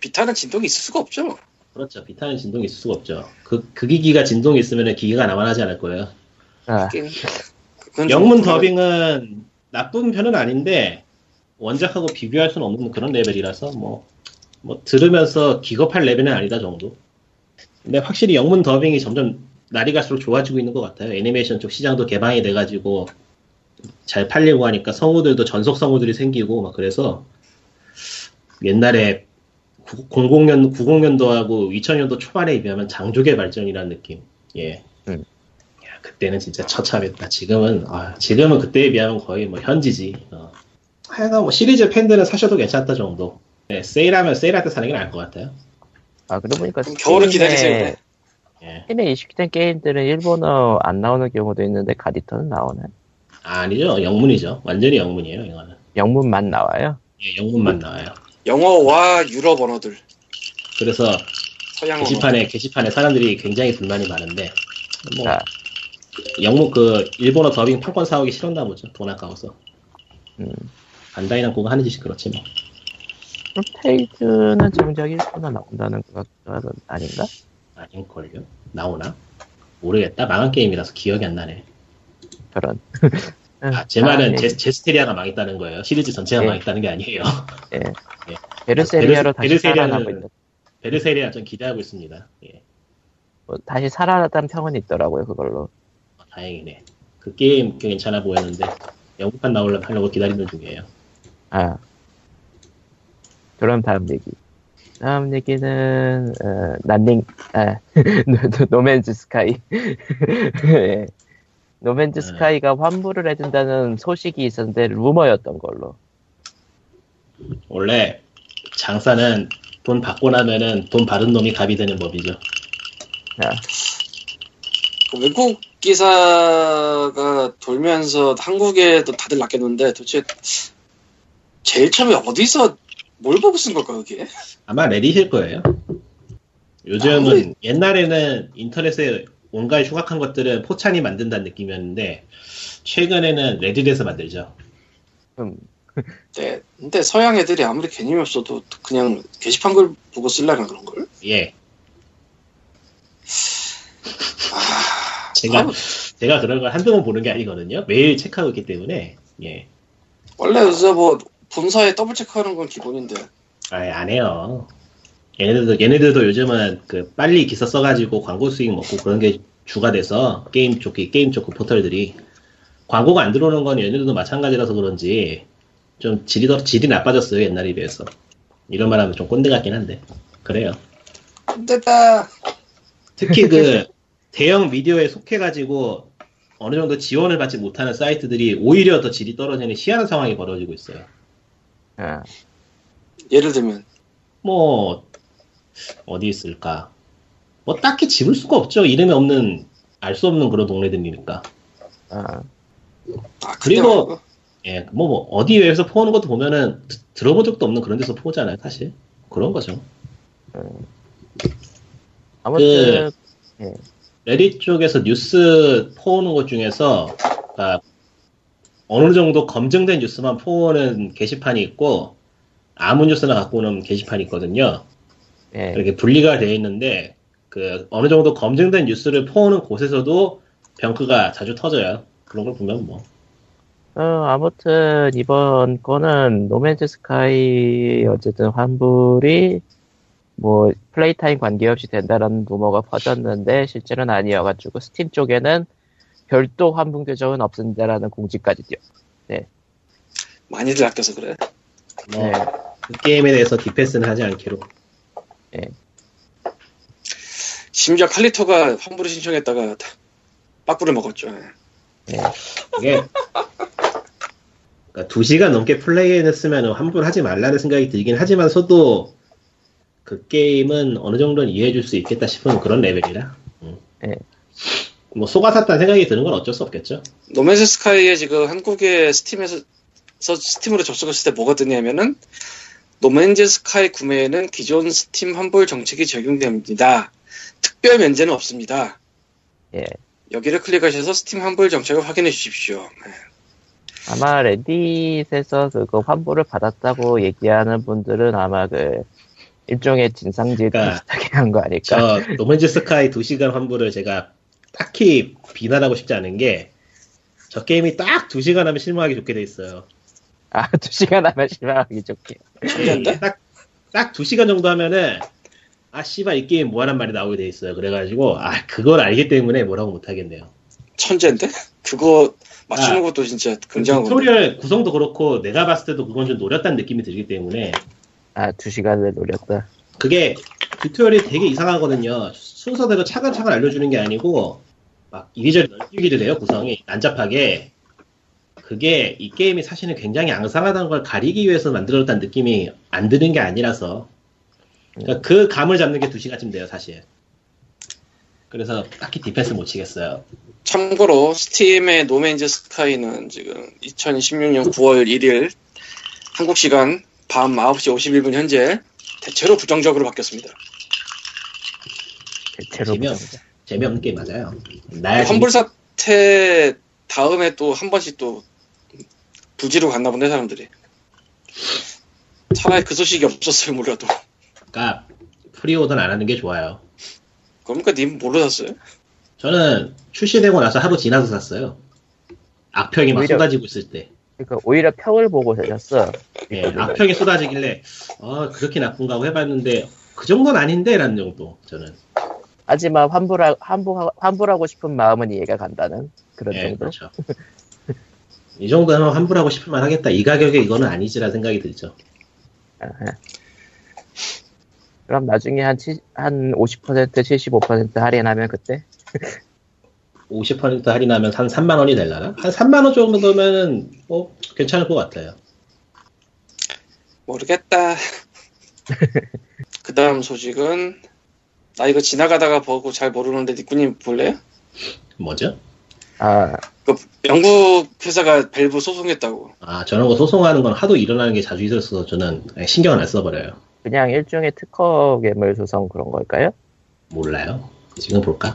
[SPEAKER 2] 비타는 진동이 있을 수가 없죠.
[SPEAKER 3] 그렇죠. 비타는 진동이 있을 수가 없죠. 그, 그 기기가 진동이 있으면 기기가 남아나지 않을 거예요.
[SPEAKER 1] 아,
[SPEAKER 2] 좀
[SPEAKER 3] 영문. 더빙은 나쁜 편은 아닌데, 원작하고 비교할 수는 없는 그런 레벨이라서, 뭐, 뭐, 들으면서 기겁할 레벨은 아니다 정도. 근데 확실히 영문 더빙이 점점 날이 갈수록 좋아지고 있는 것 같아요. 애니메이션 쪽 시장도 개방이 돼가지고, 잘 팔리고 하니까 성우들도 전속 성우들이 생기고, 막 그래서, 옛날에 00년, 90년도하고 2000년도 초반에 비하면 장족의 발전이라는 느낌. 예. 그때는 진짜 처참했다. 지금은, 아, 지금은 그때에 비하면 거의 뭐 현지지. 어. 하여간 뭐 시리즈 팬들은 사셔도 괜찮다 정도. 네, 세일하면 세일할 때 사는 게 나을 것 같아요.
[SPEAKER 1] 아 그러고 보니까
[SPEAKER 2] 그럼 겨울을 기다리세요.
[SPEAKER 3] 예.
[SPEAKER 1] 스팀에 이식된 게임들은 일본어 안 나오는 경우도 있는데 가디터는 나오네.
[SPEAKER 3] 아, 아니죠. 영문이죠. 완전히 영문이에요, 이거는.
[SPEAKER 1] 영문만 나와요.
[SPEAKER 3] 예, 영문만 나와요.
[SPEAKER 2] 영어와 유럽 언어들,
[SPEAKER 3] 그래서
[SPEAKER 2] 서양.
[SPEAKER 3] 게시판에, 게시판에 사람들이 굉장히 불만이 많은데, 뭐,
[SPEAKER 1] 자,
[SPEAKER 3] 영문 그, 일본어 더빙 판권 사오기 싫었나 보죠. 돈 아까워서.
[SPEAKER 1] 음.
[SPEAKER 3] 반다이랑 그거 하는 짓이 그렇지 뭐.
[SPEAKER 1] 테이즈는 정작 일본어 나온다는 것 같- 아닌가?
[SPEAKER 3] 아닌걸요? 나오나? 모르겠다. 망한 게임이라서 기억이 안 나네.
[SPEAKER 1] 저런.
[SPEAKER 3] 아, 제 말은
[SPEAKER 1] 예.
[SPEAKER 3] 제, Zestiria가 망했다는 거예요. 시리즈 전체가
[SPEAKER 1] 예.
[SPEAKER 3] 망했다는 게 아니에요.
[SPEAKER 1] Berseria로
[SPEAKER 3] 베르-
[SPEAKER 1] 다시 살아나고 있는.
[SPEAKER 3] Berseria 좀 기대하고 있습니다. 예.
[SPEAKER 1] 뭐, 다시 살아났다는 평은 있더라고요 그걸로.
[SPEAKER 3] 어, 다행이네. 그 게임 꽤 괜찮아 보였는데, 영문판 나오려면 하려고 기다리는 중이에요.
[SPEAKER 1] 아. 그럼 다음 얘기. 다음 얘기는 어, 난닝 아, No- No Man's Sky. 예. No Man's
[SPEAKER 3] 네.
[SPEAKER 1] Sky가 환불을 해준다는 소식이 있었는데 루머였던 걸로.
[SPEAKER 3] 원래 장사는 돈 받고 나면은 돈 받은 놈이 갑이 되는 법이죠.
[SPEAKER 1] 자,
[SPEAKER 2] 그 외국 기사가 돌면서 한국에도 다들 낚였는데 도대체 제일 처음에 어디서 뭘 보고 쓴 걸까 그게?
[SPEAKER 3] 아마 레딧일 거예요. 요즘은 옛날에는 인터넷에 온갖 흉악한 것들은 포찬이 만든다는 느낌이었는데 최근에는 레딧에서 만들죠.
[SPEAKER 1] 좀
[SPEAKER 2] 네, 근데 서양 애들이 아무리 개념이 없어도 그냥 게시판 글 보고 쓰려는 그런 걸?
[SPEAKER 3] 예,
[SPEAKER 2] 아,
[SPEAKER 3] 제가
[SPEAKER 2] 아,
[SPEAKER 3] 제가 그런 걸 한두 번 보는 게 아니거든요. 매일 체크하고 있기 때문에 예,
[SPEAKER 2] 원래 요새 뭐 본사에 double check하는 건 기본인데
[SPEAKER 3] 아예 안 해요. 얘네들도 얘네들도 요즘은 그 빨리 기사 써가지고 광고 수익 먹고 그런 게 주가 돼서 게임 쪽 게임 쪽그 포털들이 광고가 안 들어오는 건 얘네들도 마찬가지라서 그런지 좀 질이 더 질이 나빠졌어요 옛날에 비해서. 이런 말하면 좀 꼰대 같긴 한데 그래요.
[SPEAKER 2] 됐다.
[SPEAKER 3] 특히 그 대형 미디어에 속해가지고 어느 정도 지원을 받지 못하는 사이트들이 오히려 더 질이 떨어지는 희한한 상황이 벌어지고 있어요.
[SPEAKER 1] 아,
[SPEAKER 2] 예를 들면
[SPEAKER 3] 뭐 어디 있을까? 뭐 딱히 집을 수가 없죠. 이름이 없는 알 수 없는 그런 동네들이니까.
[SPEAKER 1] 아,
[SPEAKER 2] 아,
[SPEAKER 3] 그리고-
[SPEAKER 2] 그냥
[SPEAKER 3] 예, 뭐, 뭐 어디 외에서 포오는 것도 보면은 드- 들어본 적도 없는 그런 데서 포잖아요, 사실. 그런 거죠.
[SPEAKER 1] 아무튼
[SPEAKER 3] 레딧 쪽에서 뉴스 포오는 것 중에서 그러니까 어느 정도 검증된 뉴스만 포오는 게시판이 있고 아무 뉴스나 갖고 오는 게시판이 있거든요.
[SPEAKER 1] 예,
[SPEAKER 3] 이렇게 분리가 되어 있는데 그 어느 정도 검증된 뉴스를 포오는 곳에서도 병크가 자주 터져요. 그런 걸 보면 뭐
[SPEAKER 1] 어, 아무튼 이번 거는 노맨즈 스카이 어쨌든 환불이 뭐 play time 관계없이 된다라는 루머가 퍼졌는데 실제로는 아니어가지고 스팀 쪽에는 별도 환불 규정은 없앤다라는 공지까지 띄워.
[SPEAKER 2] 많이들 아껴서 그래.
[SPEAKER 3] 뭐,
[SPEAKER 1] 네.
[SPEAKER 3] 그 게임에 대해서 defense는 하지 않기로.
[SPEAKER 2] 심지어 칼리토가 환불을 신청했다가 빠꾸를 먹었죠.
[SPEAKER 3] 이게 그러니까 2시간 넘게 플레이했으면 환불하지 말라는 생각이 들긴 하지만서도 그 게임은 어느 정도는 이해해 줄 수 있겠다 싶은 그런 레벨이라. 음.
[SPEAKER 1] 네.
[SPEAKER 3] 뭐 속아샀다는 생각이 드는 건 어쩔 수 없겠죠.
[SPEAKER 2] No Man's Sky에 지금 한국의 Steam에서 서 Steam으로 접속했을 때 뭐가 뜨냐면은 No Man's Sky 구매에는 기존 스팀 환불 정책이 적용됩니다. 특별 면제는 없습니다.
[SPEAKER 1] 예.
[SPEAKER 2] 여기를 클릭하셔서 스팀 환불 정책을 확인해 주십시오. 네.
[SPEAKER 1] 아마 Reddit에서 그거 환불을 받았다고 얘기하는 분들은 아마 그 일종의 진상짓
[SPEAKER 3] 그러니까
[SPEAKER 1] 비슷하게 한 거 아닐까?
[SPEAKER 3] 저 No Man's Sky 2시간 환불을 제가 딱히 비난하고 싶지 않은 게 저 게임이 딱 2시간 하면 실망하기 좋게 돼 있어요.
[SPEAKER 1] 아, 두 시간 하면 실망하기 좋게.
[SPEAKER 2] 천재인데?
[SPEAKER 3] 딱, 딱 2시간 정도 하면은, 아, 씨발, 이 게임 뭐냐 하는 말이 나오게 돼 있어요. 그래가지고, 아, 그걸 알기 때문에 뭐라고 못하겠네요.
[SPEAKER 2] 천재인데? 그거 맞추는
[SPEAKER 3] 아.
[SPEAKER 2] 것도 진짜 굉장한 거.
[SPEAKER 3] 튜토리얼 구성도 그렇고, 내가 봤을 때도 그건 좀 노렸다는 느낌이 들기 때문에,
[SPEAKER 1] 아, 두 시간을 노렸다.
[SPEAKER 3] 그게 튜토리얼이 되게 이상하거든요. 순서대로 차근차근 알려주는 게 아니고, 막 이리저리 널뛰기를 해요, 구성이. 난잡하게. 그게 이 게임이 사실은 굉장히 앙상하다는 걸 가리기 위해서 만들어졌다는 느낌이 안 드는 게 아니라서. 그러니까 그 감을 잡는 게 2시간쯤 돼요, 사실. 그래서 딱히 디펜스 못 치겠어요.
[SPEAKER 2] 참고로 Steam의 No Man's Sky는 지금 2016년 9월 1일 한국 시간 밤 9시 51분 현재 대체로 부정적으로 바뀌었습니다.
[SPEAKER 1] 대체로.
[SPEAKER 3] 재미없-
[SPEAKER 1] 부정적.
[SPEAKER 3] 재미없는 게임 맞아요.
[SPEAKER 2] 환불 사태 다음에 또 한 번씩 또 부지로 갔나 본데 사람들이. 차라리 그 소식이 없었어요 몰라도.
[SPEAKER 3] 재미가 프리오더는 안 하는 게 좋아요.
[SPEAKER 2] 그러니까 님 뭘로 샀어요?
[SPEAKER 3] 저는 출시되고 나서 하루 지나서 샀어요. 악평이 막
[SPEAKER 1] 오히려-
[SPEAKER 3] 쏟아지고 있을 때.
[SPEAKER 1] 그러니까 오히려 평을 보고 사셨어.
[SPEAKER 3] 예, 악평이 쏟아지길래, 아, 그렇게 나쁜가 하고 해봤는데, 그 정도는 아닌데? 라는 정도, 저는.
[SPEAKER 1] 하지만 환불하, 환불, 환불하고 싶은 마음은 이해가 간다는 그런
[SPEAKER 3] 예,
[SPEAKER 1] 정도.
[SPEAKER 3] 그렇죠. 이 정도면 환불하고 싶을 만 하겠다. 이 가격에 이거는 아니지라 생각이 들죠.
[SPEAKER 1] 아하. 그럼 나중에 한, 치, 한 50%, 75% 할인하면 그때?
[SPEAKER 3] 50% 할인하면 한 3만 원이 될라나? 한 3만 원 정도면은, 뭐, 괜찮을 것 같아요.
[SPEAKER 2] 모르겠다. 그 다음 소식은 나 이거 지나가다가 보고 잘 모르는데 니꾸님 볼래요?
[SPEAKER 3] 뭐죠?
[SPEAKER 1] 아,
[SPEAKER 2] 그 영국 회사가 밸브 소송했다고.
[SPEAKER 3] 아, 저런 거 소송하는 건 하도 일어나는 게 자주 있어서 저는 신경을 안 써버려요.
[SPEAKER 1] 그냥 일종의 특허 괴물 소송 그런 걸까요?
[SPEAKER 3] 몰라요. 지금 볼까?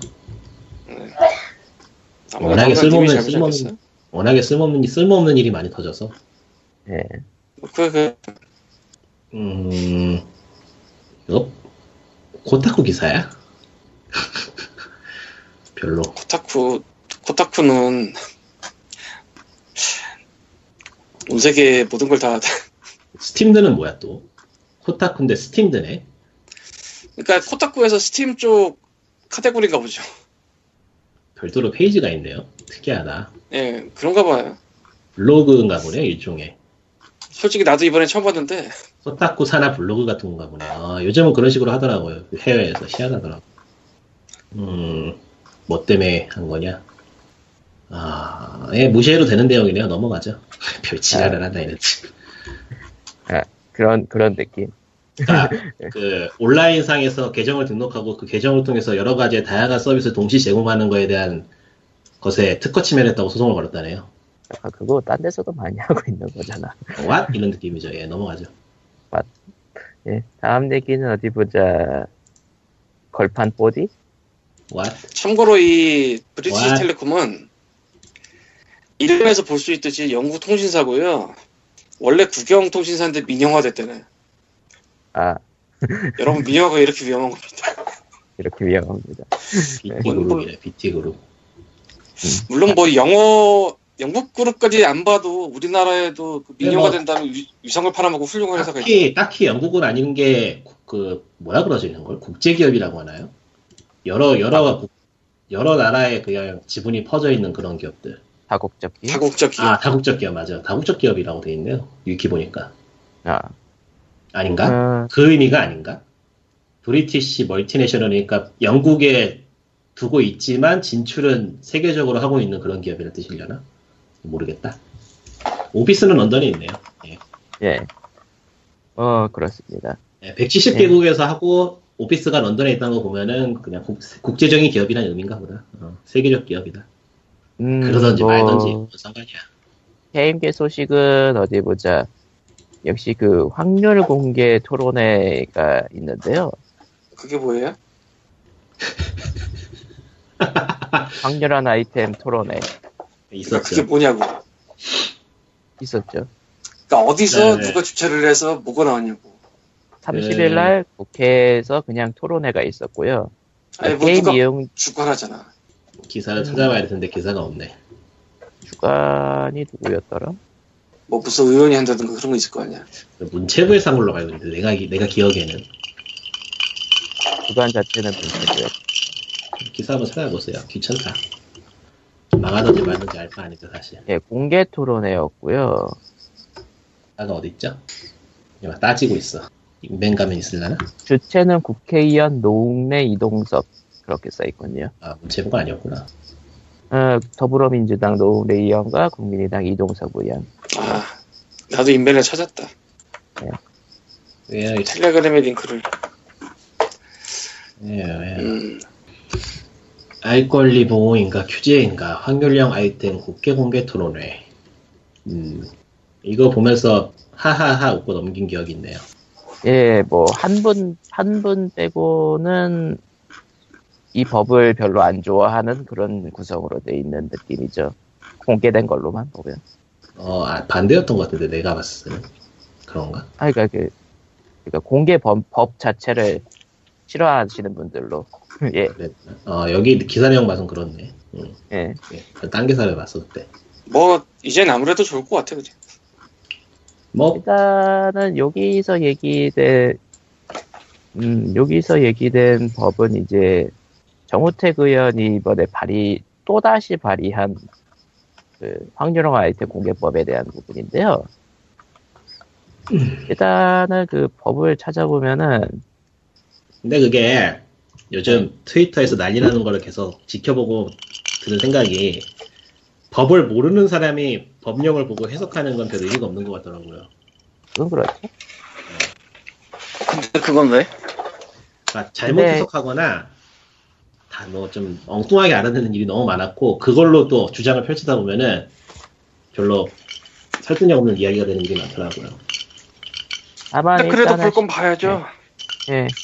[SPEAKER 2] 아마
[SPEAKER 3] 워낙에 쓸모없는- 쓸모없는-. 워낙에 쓸모없는, 쓸모없는 일이 많이 터져서.
[SPEAKER 1] 예.
[SPEAKER 2] 그, 그,
[SPEAKER 3] 음, 이거, 코타쿠 기사야? 별로.
[SPEAKER 2] 코타쿠, 코타쿠는 온 세계 모든 걸 다,
[SPEAKER 3] Steamed는 뭐야 또? Kotaku인데 Steamed네?
[SPEAKER 2] 그러니까 Kotaku에서 Steam 쪽 카테고리인가 보죠.
[SPEAKER 3] 별도로 페이지가 있네요. 특이하다.
[SPEAKER 2] 예, 그런가 봐요.
[SPEAKER 3] 블로그인가 보네, 일종의.
[SPEAKER 2] 솔직히 나도 이번에 처음 봤는데
[SPEAKER 3] Kotaku 산하 블로그 같은 건가 보네. 아, 요즘은 그런 식으로 하더라고요. 해외에서 희한하더라고. 음, 뭐 때문에 한 거냐? 아, 예, 무시해도 되는 내용이네요. 넘어가죠. 별 지랄을 한다 이랬지.
[SPEAKER 1] 그런 그런 느낌.
[SPEAKER 3] 그러니까 그 온라인 상에서 계정을 등록하고 그 계정을 통해서 여러 가지의 다양한 서비스를 동시 제공하는 거에 대한 것에 특허 침해했다고 소송을 걸었다네요.
[SPEAKER 1] 아, 그거 딴 데서도 많이 하고 있는 거잖아.
[SPEAKER 3] 왓? 이런 느낌이죠. 예, 넘어가죠.
[SPEAKER 1] 예, 다음 얘기는 어디 보자. 걸판 보디?
[SPEAKER 3] 왓?
[SPEAKER 2] 참고로 이 브리티시
[SPEAKER 3] 와.
[SPEAKER 2] 텔레콤은 이름에서 볼 수 있듯이 영국 통신사고요. 원래 국영 통신사인데 민영화됐대네.
[SPEAKER 1] 아,
[SPEAKER 2] 여러분 민영화가 이렇게 위험한 겁니다.
[SPEAKER 1] 이렇게 위험합니다.
[SPEAKER 3] BT 그룹이래, BT 그룹.
[SPEAKER 2] 물론 뭐 영어 영국 그룹까지 안 봐도 우리나라에도 그 민영화
[SPEAKER 3] 뭐-
[SPEAKER 2] 된다면 위- 위성을 팔아먹고 훌륭한 회사가 있죠.
[SPEAKER 3] 딱히, 딱히 영국은 아닌 게, 그, 뭐라 그러죠, 이런 걸? 국제기업이라고 하나요? 여러, 여러, 국- 여러 나라에 그냥 지분이 퍼져 있는 그런 기업들.
[SPEAKER 1] 다국적 기업?
[SPEAKER 2] 다국적 기업.
[SPEAKER 3] 아, 다국적 기업, 맞아. 다국적 기업이라고 돼 있네요. 위키 보니까.
[SPEAKER 1] 아,
[SPEAKER 3] 아닌가?
[SPEAKER 1] 어,
[SPEAKER 3] 그 의미가 아닌가? 브리티시 멀티내셔널이니까 영국에 두고 있지만 진출은 세계적으로 하고 있는 그런 기업이라 뜻이려나? 모르겠다. 오피스는 런던에 있네요. 예.
[SPEAKER 1] 예. 어, 그렇습니다.
[SPEAKER 3] 170개국에서 하고 오피스가 런던에 있다는 거 보면은 그냥 국, 제적인 기업이라는 의미인가 보다. 어, 세계적 기업이다.
[SPEAKER 1] 음,
[SPEAKER 3] 그러던지
[SPEAKER 1] 뭐,
[SPEAKER 3] 말던지 뭔 상관이야.
[SPEAKER 1] 게임계 소식은 어디 보자. 역시 그 확률 공개 토론회가 있는데요.
[SPEAKER 2] 그게 뭐예요?
[SPEAKER 1] 확률한 아이템 토론회
[SPEAKER 3] 있었죠.
[SPEAKER 2] 그게 뭐냐고.
[SPEAKER 1] 있었죠.
[SPEAKER 2] 그러니까 어디서
[SPEAKER 3] 네, 네.
[SPEAKER 2] 누가 주최를 해서 뭐가 나왔냐고.
[SPEAKER 1] 30일 날 국회에서 그냥 토론회가 있었고요.
[SPEAKER 2] 아니 뭐
[SPEAKER 1] 게임
[SPEAKER 2] 누가
[SPEAKER 1] 이용
[SPEAKER 2] 주관하잖아.
[SPEAKER 3] 기사를 찾아봐야 될 텐데 기사가 없네.
[SPEAKER 1] 주관이 누구였더라?
[SPEAKER 2] 뭐 무슨 의원이 한다든가 그런 거 있을 거 아니야.
[SPEAKER 3] 문체부의 상물로 알고 있는데 내가 기- 내가 기억에는
[SPEAKER 1] 주관 자체는 문제고요.
[SPEAKER 3] 기사 한번 찾아보세요. 귀찮다. 망하든지 말든지 알 바 아니까 사실.
[SPEAKER 1] 예, 공개 토론회였고요.
[SPEAKER 3] 나가 어디 있죠? 막 따지고 있어. 인벤 가면 있을라나?
[SPEAKER 1] 주체는 국회의원 노웅래 이동섭 그렇게 써있군요.
[SPEAKER 3] 아 문체부가 아니었구나.
[SPEAKER 1] 어, 더불어민주당 노웅래 의원과 국민의당 이동섭 의원.
[SPEAKER 2] 아 나도 인벤을 찾았다.
[SPEAKER 3] 왜,
[SPEAKER 2] 텔레그램의 링크를.
[SPEAKER 3] 왜, 왜.
[SPEAKER 2] 음,
[SPEAKER 3] 알 권리 보호인가 규제인가 확률형 아이템 국회 공개 토론회. 음, 이거 보면서 하하하 웃고 넘긴 기억이 있네요.
[SPEAKER 1] 예, 뭐, 한 분, 한 분 빼고는 이 법을 별로 안 좋아하는 그런 구성으로 돼 있는 느낌이죠. 공개된 걸로만 보면.
[SPEAKER 3] 어, 아, 반대였던 것 같은데 내가 봤을 때는 그런가?
[SPEAKER 1] 아, 그니까 그, 그니까 공개 법, 법 자체를 싫어하시는 분들로. 예,
[SPEAKER 3] 그랬나? 어, 여기 기사 내용 봐선 그렇네. 음,
[SPEAKER 1] 예.
[SPEAKER 3] 예. 딴 기사를 봤어 그때.
[SPEAKER 2] 뭐 이젠 아무래도 좋을 것 같아 그지.
[SPEAKER 3] 뭐
[SPEAKER 1] 일단은 여기서 얘기된, 음, 여기서 얘기된 법은 이제 정우택 의원이 이번에 발의, 또다시 발의한 그 확률형 아이템 공개법에 대한 부분인데요. 일단은 그 법을 찾아보면은,
[SPEAKER 3] 근데 그게 요즘 트위터에서 난리 나는 거를 계속 지켜보고 드는 생각이 법을 모르는 사람이 법령을 보고 해석하는 건 별 의미가 없는 것 같더라고요.
[SPEAKER 1] 그건 그렇죠.
[SPEAKER 2] 근데 그건 왜?
[SPEAKER 3] 그러니까 잘못
[SPEAKER 1] 근데-
[SPEAKER 3] 해석하거나 다 뭐 좀 엉뚱하게 알아듣는 일이 너무 많았고 그걸로 또 주장을 펼치다 보면은 별로 설득력 없는 이야기가 되는 일이 많더라고요.
[SPEAKER 1] 다만
[SPEAKER 2] 그래도 볼 건 봐야죠.
[SPEAKER 1] 예.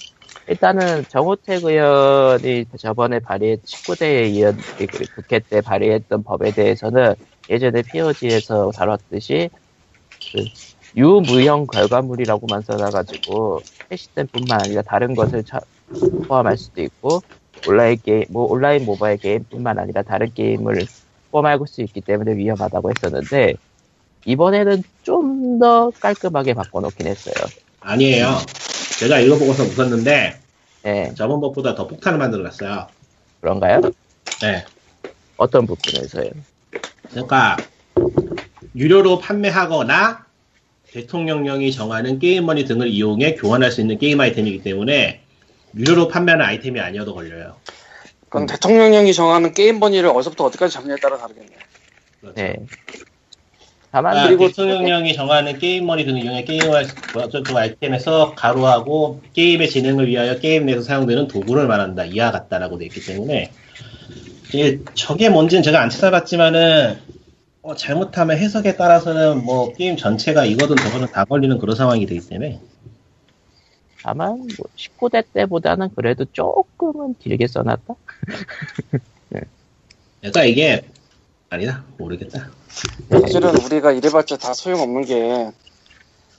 [SPEAKER 1] 일단은 정우택 의원이 저번에 발의 19대 의원 그 국회 때 발의했던 법에 대해서는 예전에 POG에서 다뤘듯이 그 유무형 결과물이라고만 써놔가지고 패시템뿐만 아니라 다른 것을 차- 포함할 수도 있고 온라인 게임, 뭐 온라인 모바일 게임뿐만 아니라 다른 게임을 포함할 수 있기 때문에 위험하다고 했었는데 이번에는 좀 더 깔끔하게 바꿔놓긴 했어요.
[SPEAKER 3] 아니에요. 제가 읽어보고서 웃었는데
[SPEAKER 1] 예,
[SPEAKER 3] 저번 법보다 더 폭탄을 만들어놨어요.
[SPEAKER 1] 그런가요?
[SPEAKER 3] 네.
[SPEAKER 1] 어떤 부분에서요?
[SPEAKER 3] 그러니까 유료로 판매하거나 대통령령이 정하는 게임머니 등을 이용해 교환할 수 있는 게임 아이템이기 때문에 유료로 판매하는 아이템이 아니어도 걸려요.
[SPEAKER 2] 그건 대통령령이 정하는 게임 범위를 어디서부터 어디까지 잡느냐에 따라 다르겠네.
[SPEAKER 3] 그렇죠.
[SPEAKER 1] 네. 다만
[SPEAKER 3] 아,
[SPEAKER 2] 그리고-
[SPEAKER 3] 대통령령이 정하는 게임 머니 등을 이용해 게임할 수- 그 아이템에서 가로하고 게임의 진행을 위하여 게임 내에서 사용되는 도구를 말한다. 이와 같다라고 돼 있기 때문에 이게 저게 뭔지는 제가 안 찾아봤지만은 어, 잘못하면 해석에 따라서는 뭐 게임 전체가 이거든 저거든 다 걸리는 그런 상황이 되기 때문에
[SPEAKER 1] 다만 뭐 19대 때보다는 그래도 조금은 길게 써놨다.
[SPEAKER 3] 그러니까 이게 아니다 모르겠다.
[SPEAKER 2] 사실은 우리가 이래봤자 다 소용없는 게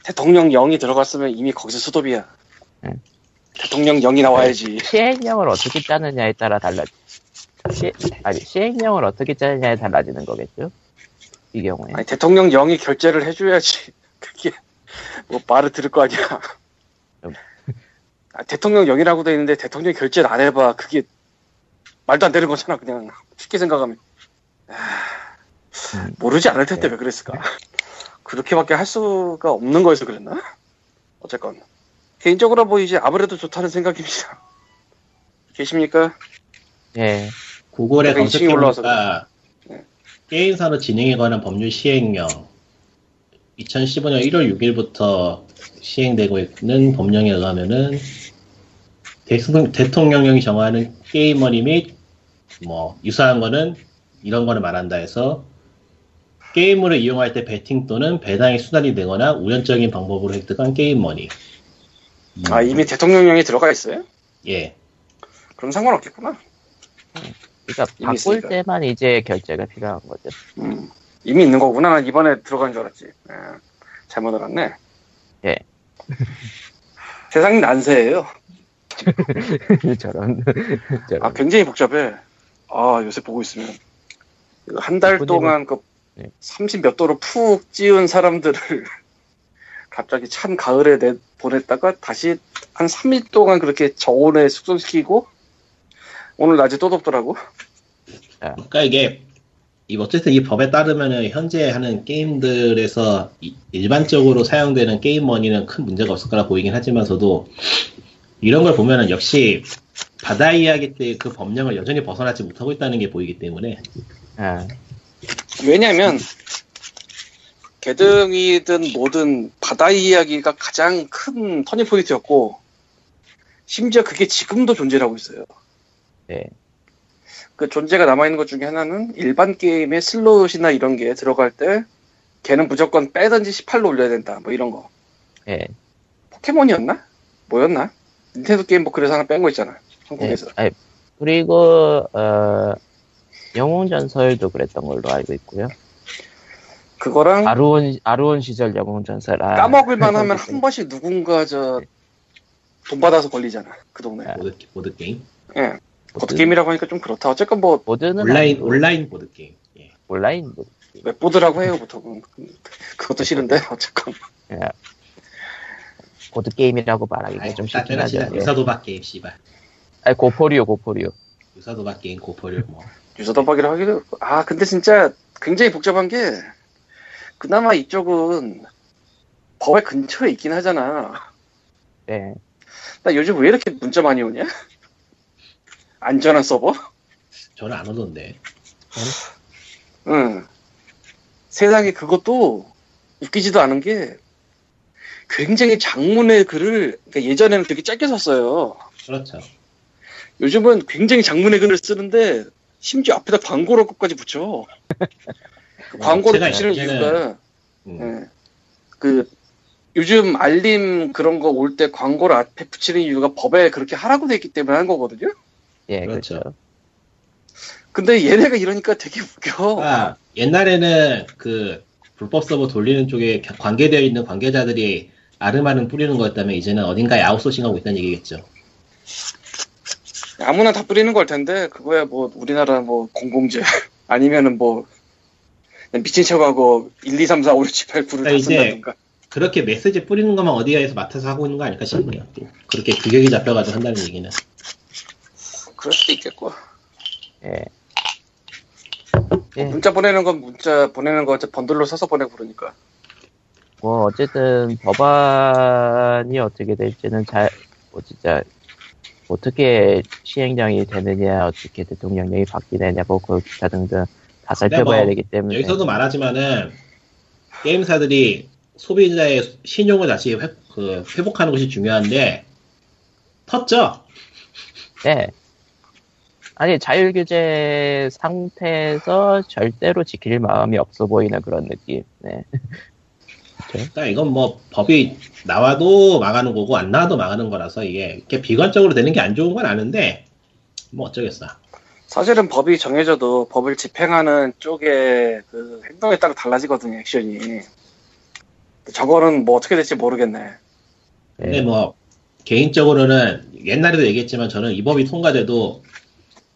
[SPEAKER 2] 대통령령이 들어갔으면 이미 거기서 수도비야.
[SPEAKER 1] 응.
[SPEAKER 2] 대통령령이 나와야지.
[SPEAKER 1] 시행령을 어떻게 짜느냐에 따라 달라. 시, 아니 시행령을 어떻게 짜느냐에 달라지는 거겠죠. 이 경우에.
[SPEAKER 2] 아니 대통령령이 결제를 해줘야지. 그게 뭐 말을 들을 거 아니야.
[SPEAKER 1] 음.
[SPEAKER 2] 아, 대통령령이라고 돼 있는데 대통령 결제를 안 해봐. 그게 말도 안 되는 거잖아. 그냥 쉽게 생각하면. 아,
[SPEAKER 1] 음.
[SPEAKER 2] 모르지 않을 텐데 왜 그랬을까? 그렇게밖에 할 수가 없는 거여서 그랬나? 어쨌건 개인적으로 뭐 이제 아무래도 좋다는 생각입니다. 계십니까?
[SPEAKER 1] 예.
[SPEAKER 3] 구글에
[SPEAKER 2] 층에 올라와서
[SPEAKER 3] 검색해보니까
[SPEAKER 2] 그래.
[SPEAKER 3] 게임 산업 진흥에 관한 법률 시행령 2015년 1월 6일부터 시행되고 있는 법령에 의하면은 대통령- 대통령령이 정하는 게임머니 및 뭐 유사한 거는 이런 거를 말한다 해서 게임을 이용할 때 베팅 또는 배당이 수단이 되거나 우연적인 방법으로 획득한 게임 머니 음,
[SPEAKER 2] 아 이미 대통령령이 들어가 있어요?
[SPEAKER 3] 예
[SPEAKER 2] 그럼 상관없겠구나.
[SPEAKER 1] 그러니까 바꿀
[SPEAKER 2] 있으니까.
[SPEAKER 1] 때만 이제 결제가 필요한 거죠.
[SPEAKER 2] 음, 이미 있는 거구나. 난 이번에 들어간 줄 알았지. 예, 잘못 알았네.
[SPEAKER 1] 예.
[SPEAKER 2] 세상이 난세예요.
[SPEAKER 1] 저런. 저런.
[SPEAKER 2] 아 굉장히 복잡해. 아 요새 보고 있으면 한 달 동안 그
[SPEAKER 1] 네.
[SPEAKER 2] 30몇 도로 푹 찌운 사람들을 갑자기 찬 가을에 내 보냈다가 다시 한 3일 동안 그렇게 저온에 숙성시키고 오늘 낮에 또 덥더라고.
[SPEAKER 3] 그러니까 이게 이 어쨌든 이 법에 따르면은 현재 하는 게임들에서 이- 일반적으로 사용되는 게임 머니는 큰 문제가 없을 거라 보이긴 하지만서도 이런 걸 보면은 역시 바다 이야기 때 그 법령을 여전히 벗어나지 못하고 있다는 게 보이기 때문에
[SPEAKER 1] 아,
[SPEAKER 2] 왜냐면 게등위든 뭐든 바다 이야기가 가장 큰 터닝 포인트였고 심지어 그게 지금도 존재를 하고 있어요.
[SPEAKER 1] 네.
[SPEAKER 2] 그 존재가 남아있는 것 중에 하나는 일반 게임에 슬롯이나 이런 게 들어갈 때 걔는 무조건 빼든지 18로 올려야 된다 뭐 이런 거
[SPEAKER 1] 예.
[SPEAKER 2] 포켓몬이었나? 뭐였나? 닌텐도 게임 뭐 그래서 하나 뺀 거 있잖아
[SPEAKER 1] 예.
[SPEAKER 2] 한국에서
[SPEAKER 1] 아니, 그리고 어, 영웅 전설도 그랬던 걸로 알고 있고요.
[SPEAKER 2] 그거랑
[SPEAKER 1] 아루온 아루온 시절 영웅 전설. 아,
[SPEAKER 2] 까먹을만 하면 한 번씩 누군가 저 돈 받아서 걸리잖아 그 동네
[SPEAKER 1] 아,
[SPEAKER 3] 보드, 보드 게임
[SPEAKER 2] 예. 보드 게임이라고 하니까 좀 그렇다. 어쨌건 뭐,
[SPEAKER 1] 보드는
[SPEAKER 3] 온라인
[SPEAKER 1] 아니고
[SPEAKER 3] 온라인 보드 게임. 예.
[SPEAKER 1] 온라인 보드.
[SPEAKER 2] 웹보드라고 해요, 보통은. 그것도 싫은데, 어쨌건.
[SPEAKER 1] 예. 보드 게임이라고 말하기가
[SPEAKER 3] 아이,
[SPEAKER 1] 좀 아쉽긴 하죠. 예.
[SPEAKER 3] 유사 도박 게임 씨발
[SPEAKER 1] 아니 고포리오 고포리오.
[SPEAKER 3] 유사 도박 게임 고포를 뭐
[SPEAKER 2] 유서더박이라고 하기도, 그렇고. 아, 근데 진짜 굉장히 복잡한 게, 그나마 이쪽은 법의 근처에 있긴 하잖아.
[SPEAKER 1] 예.
[SPEAKER 2] 나 요즘 왜 이렇게 문자 많이 오냐? 안전한 서버?
[SPEAKER 3] 저는 안 오던데
[SPEAKER 2] 응. 세상에 그것도 웃기지도 않은 게, 굉장히 장문의 글을, 그러니까 예전에는 되게 짧게 썼어요.
[SPEAKER 3] 그렇죠.
[SPEAKER 2] 요즘은 굉장히 장문의 글을 쓰는데 심지어 앞에다 광고를 끝까지 붙여. 그 광고를 붙이는 이유가
[SPEAKER 3] 음.
[SPEAKER 2] 예. 그 요즘 알림 그런 거 올 때 광고를 앞에 붙이는 이유가 법에 그렇게 하라고 돼 있기 때문에 한 거거든요.
[SPEAKER 1] 예,
[SPEAKER 3] 그렇죠.
[SPEAKER 1] 그렇죠.
[SPEAKER 2] 근데 얘네가 이러니까 되게 웃겨.
[SPEAKER 3] 아, 옛날에는 그 불법 서버 돌리는 쪽에 겨- 관계되어 있는 관계자들이 아름아름 뿌리는 거였다면 이제는 어딘가에 아웃소싱하고 있다는 얘기겠죠.
[SPEAKER 2] 아무나 다 뿌리는 걸 텐데 그거야 뭐 우리나라 뭐 공공재 아니면은 뭐 그냥 미친 척하고 1, 2, 3, 4, 5, 6, 7, 8, 9를 다
[SPEAKER 3] 그러니까 이제
[SPEAKER 2] 쓴다든가.
[SPEAKER 3] 그렇게 메시지 뿌리는 것만 어디가에서 맡아서 하고 있는 거 아닐까 싶네요. 또 그렇게 규격이 잡혀가지고 한다는 얘기는.
[SPEAKER 2] 그럴 수도 있겠고.
[SPEAKER 1] 예. 예.
[SPEAKER 2] 문자 보내는 건 문자 보내는 거 번들로 써서 보내고 그러니까.
[SPEAKER 1] 뭐 어쨌든 법안이 어떻게 될지는 잘, 뭐 진짜 어떻게 시행령이 되느냐, 어떻게 대통령령이 바뀌느냐, 뭐 그 기타 등등 다 살펴봐야
[SPEAKER 3] 뭐
[SPEAKER 1] 되기 때문에
[SPEAKER 3] 여기서도 말하지만은 게임사들이 소비자의 신용을 다시 회, 그, 회복하는 것이 중요한데 텄죠?
[SPEAKER 1] 네. 아니 자율 규제 상태에서 절대로 지킬 마음이 없어 보이는 그런 느낌. 네.
[SPEAKER 3] 그러니까 이건 뭐 법이 나와도 망하는 거고 안 나와도 망하는 거라서 이게 이렇게 비관적으로 되는 게 안 좋은 건 아는데 뭐 어쩌겠어.
[SPEAKER 2] 사실은 법이 정해져도 법을 집행하는 쪽의 그 행동에 따라 달라지거든요, 액션이. 저거는 뭐 어떻게 될지 모르겠네.
[SPEAKER 3] 근데
[SPEAKER 1] 네.
[SPEAKER 3] 뭐 개인적으로는 옛날에도 얘기했지만 저는 이 법이 통과돼도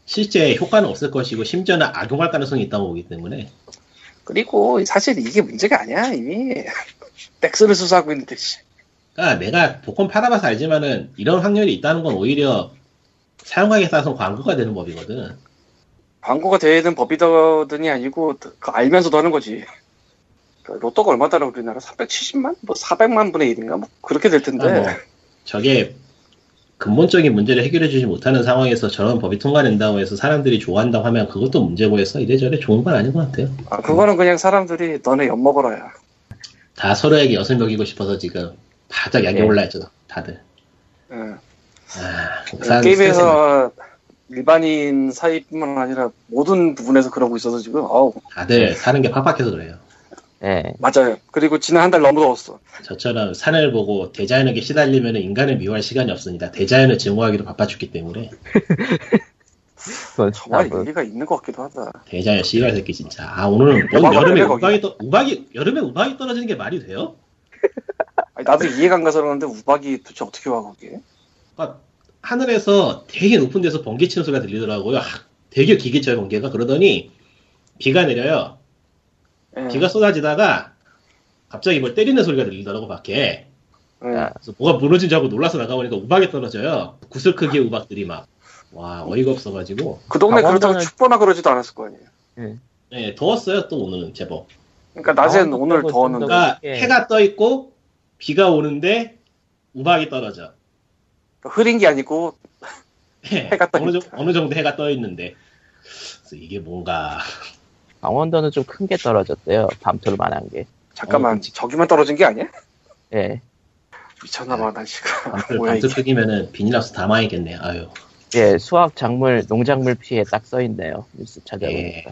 [SPEAKER 3] 실제 효과는 없을 것이고 심지어는 악용할 가능성이 있다고 보기 때문에
[SPEAKER 2] 그리고 사실 이게 문제가 아니야, 이미. 넥스를 수사하고 있는데, 씨.
[SPEAKER 3] 그러니까 내가 복권 팔아봐서 알지만은 이런 확률이 있다는 건 오히려 사용하기에 따라서 광고가 되는 법이거든.
[SPEAKER 2] 광고가 되는 법이더니 아니고, 그 알면서도 하는 거지. 그 로또가 얼마더라, 우리나라? 370만? 뭐 400만 분의 1인가? 뭐 그렇게 될 텐데.
[SPEAKER 3] 그러니까 뭐 저게 근본적인 문제를 해결해 주지 못하는 상황에서 저런 법이 통과된다고 해서 사람들이 좋아한다고 하면 그것도 문제고 해서 이래저래 좋은 건 아닌 것 같아요.
[SPEAKER 2] 아, 그거는 그냥 사람들이 너네 엿 먹어라야.
[SPEAKER 3] 다 서로에게 엿을 먹이고 싶어서 지금 바짝 약이
[SPEAKER 1] 네.
[SPEAKER 3] 올라있죠, 다들.
[SPEAKER 2] 예.
[SPEAKER 3] 아,
[SPEAKER 2] 게임에서 일반인 사이뿐만 아니라 모든 부분에서 그러고 있어서 지금 아우
[SPEAKER 3] 다들 사는 게 팍팍해서 그래요.
[SPEAKER 1] 네.
[SPEAKER 2] 맞아요. 그리고 지난 한 달 너무 더웠어.
[SPEAKER 3] 저처럼 산을 보고 대자연에게 시달리면 인간을 미워할 시간이 없습니다. 대자연을 증오하기도 바빠 죽기 때문에
[SPEAKER 2] 정말
[SPEAKER 1] 뭐,
[SPEAKER 2] 일리가 있는 것 같기도 하다.
[SPEAKER 3] 대자연 씨발 새끼 진짜. 아 오늘은 뭔
[SPEAKER 2] 막아야
[SPEAKER 3] 여름에. 우박이 떠 우박이 여름에 우박이 떨어지는 게 말이 돼요?
[SPEAKER 2] 아니, 나도 이해가 안 가서 그러는데 우박이 도대체 어떻게 와 거기에?
[SPEAKER 3] 그러니까 하늘에서 되게 높은 데서 번개 치는 소리가 들리더라고요. 아, 되게 기계처럼 번개가 그러더니 비가 내려요.
[SPEAKER 2] 예.
[SPEAKER 3] 비가 쏟아지다가 갑자기 뭘 때리는 소리가 들리더라고 밖에.
[SPEAKER 2] 예.
[SPEAKER 1] 아,
[SPEAKER 3] 그래서 뭐가 무너진 줄 알고 놀라서 나가보니까 우박이 떨어져요. 구슬 크기의 우박들이 막. 와 어이가 없어가지고.
[SPEAKER 2] 그 동네
[SPEAKER 1] 강원도는-
[SPEAKER 2] 그렇다고 춥거나 그러지도 않았을 거 아니에요.
[SPEAKER 3] 네, 더웠어요 또 오늘은 제법.
[SPEAKER 2] 그러니까 낮엔
[SPEAKER 1] 강원도
[SPEAKER 2] 오늘 더웠는데.
[SPEAKER 1] 좀
[SPEAKER 3] 그러니까
[SPEAKER 1] 예.
[SPEAKER 3] 해가 떠 있고 비가 오는데 우박이 떨어져.
[SPEAKER 2] 그러니까 흐린 게 아니고
[SPEAKER 3] 예,
[SPEAKER 2] 해가 떠
[SPEAKER 3] 어느, 정,
[SPEAKER 2] 있다.
[SPEAKER 3] 어느 정도 해가 떠 있는데. 그래서 이게 뭔가
[SPEAKER 1] 강원도는 좀 큰 게 떨어졌대요. 밤톨 만한 게.
[SPEAKER 2] 잠깐만
[SPEAKER 3] 어.
[SPEAKER 2] 저기만 떨어진 게 아니야?
[SPEAKER 1] 예.
[SPEAKER 2] 미쳤나봐 날씨가. 이게?
[SPEAKER 3] 크기면은 비닐하우스 다 망했겠네. 아유.
[SPEAKER 1] 예, 수확 작물, 농작물 피해 딱 써있네요. 뉴스 찾아보니까.
[SPEAKER 3] 예.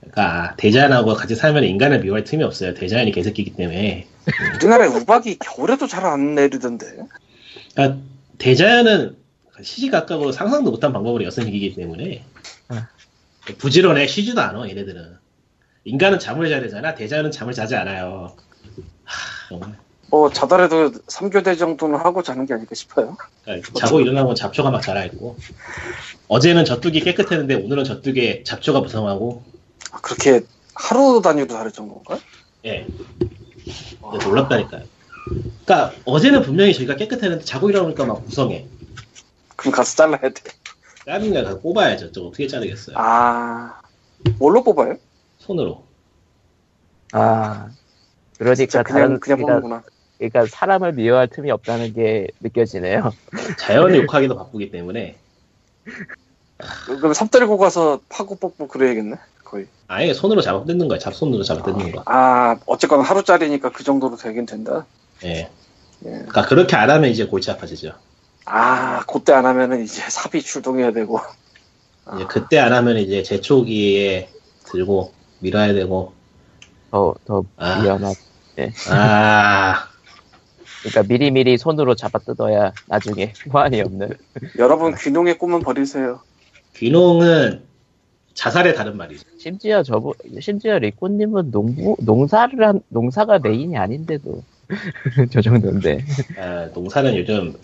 [SPEAKER 3] 그러니까 대자연하고 같이 살면 인간을 미워할 틈이 없어요. 대자연이 개새끼기 때문에.
[SPEAKER 2] 우리나라에 우박이 겨울에도 잘 안 내리던데.
[SPEAKER 3] 그러니까 대자연은 시시각각으로 상상도 못한 방법으로 이기기 때문에
[SPEAKER 1] 아.
[SPEAKER 3] 부지런해 쉬지도 않아 얘네들은. 인간은 잠을 자야 되잖아. 대자연은 잠을 자지 않아요. 하.
[SPEAKER 2] 뭐 자더라도 3교대 정도는 하고 자는 게 아닐까 싶어요.
[SPEAKER 3] 그러니까 자고 일어나면 잡초가 막 자라있고 어제는 저뚝이 깨끗했는데 오늘은 저뚝에 잡초가 무성하고
[SPEAKER 2] 아, 그렇게 하루 단위로 다를 정도인가?
[SPEAKER 3] 예 놀랍다니까요 그러니까 어제는 분명히 저희가 깨끗했는데 자고 일어나니까 막 무성해
[SPEAKER 2] 그럼 가서 잘라야 돼.
[SPEAKER 3] 짜증나 가서 뽑아야죠 저 어떻게 자르겠어요
[SPEAKER 2] 아 뭘로 뽑아요?
[SPEAKER 3] 손으로
[SPEAKER 1] 아. 그러니까
[SPEAKER 2] 그냥 그냥
[SPEAKER 1] 그러니까,
[SPEAKER 2] 뽑는구나.
[SPEAKER 1] 그러니까 사람을 미워할 틈이 없다는 게 느껴지네요.
[SPEAKER 3] 자연을 욕하기도 바쁘기 때문에
[SPEAKER 2] 그럼 삽 들고 가서 파고 뽑고 그래야겠네. 거의.
[SPEAKER 3] 아예 손으로 잡아 뜯는 거야 잡손으로 잡아 뜯는 거
[SPEAKER 2] 아 어쨌거나 하루짜리니까 그 정도로 되긴 된다.
[SPEAKER 3] 예.
[SPEAKER 2] 예.
[SPEAKER 3] 그러니까 그렇게 안 하면 이제 골치 아파지죠
[SPEAKER 2] 아 그때 안 하면은 이제 삽이 출동해야 되고.
[SPEAKER 3] 이제 그때 안 하면 이제 제초기에 들고 밀어야 되고
[SPEAKER 1] 더, 더
[SPEAKER 3] 아.
[SPEAKER 1] 위험한.
[SPEAKER 3] 아
[SPEAKER 1] 그러니까 미리미리 손으로 잡아 뜯어야 나중에 후환이 없는.
[SPEAKER 2] 여러분 귀농의 꿈은 버리세요.
[SPEAKER 3] 귀농은 자살의 다른 말이죠.
[SPEAKER 1] 심지어 저분, 심지어 리코님은 농부, 농사를 한, 농사가 메인이 아닌데도. 저 정도인데.
[SPEAKER 3] 아, 농사는 요즘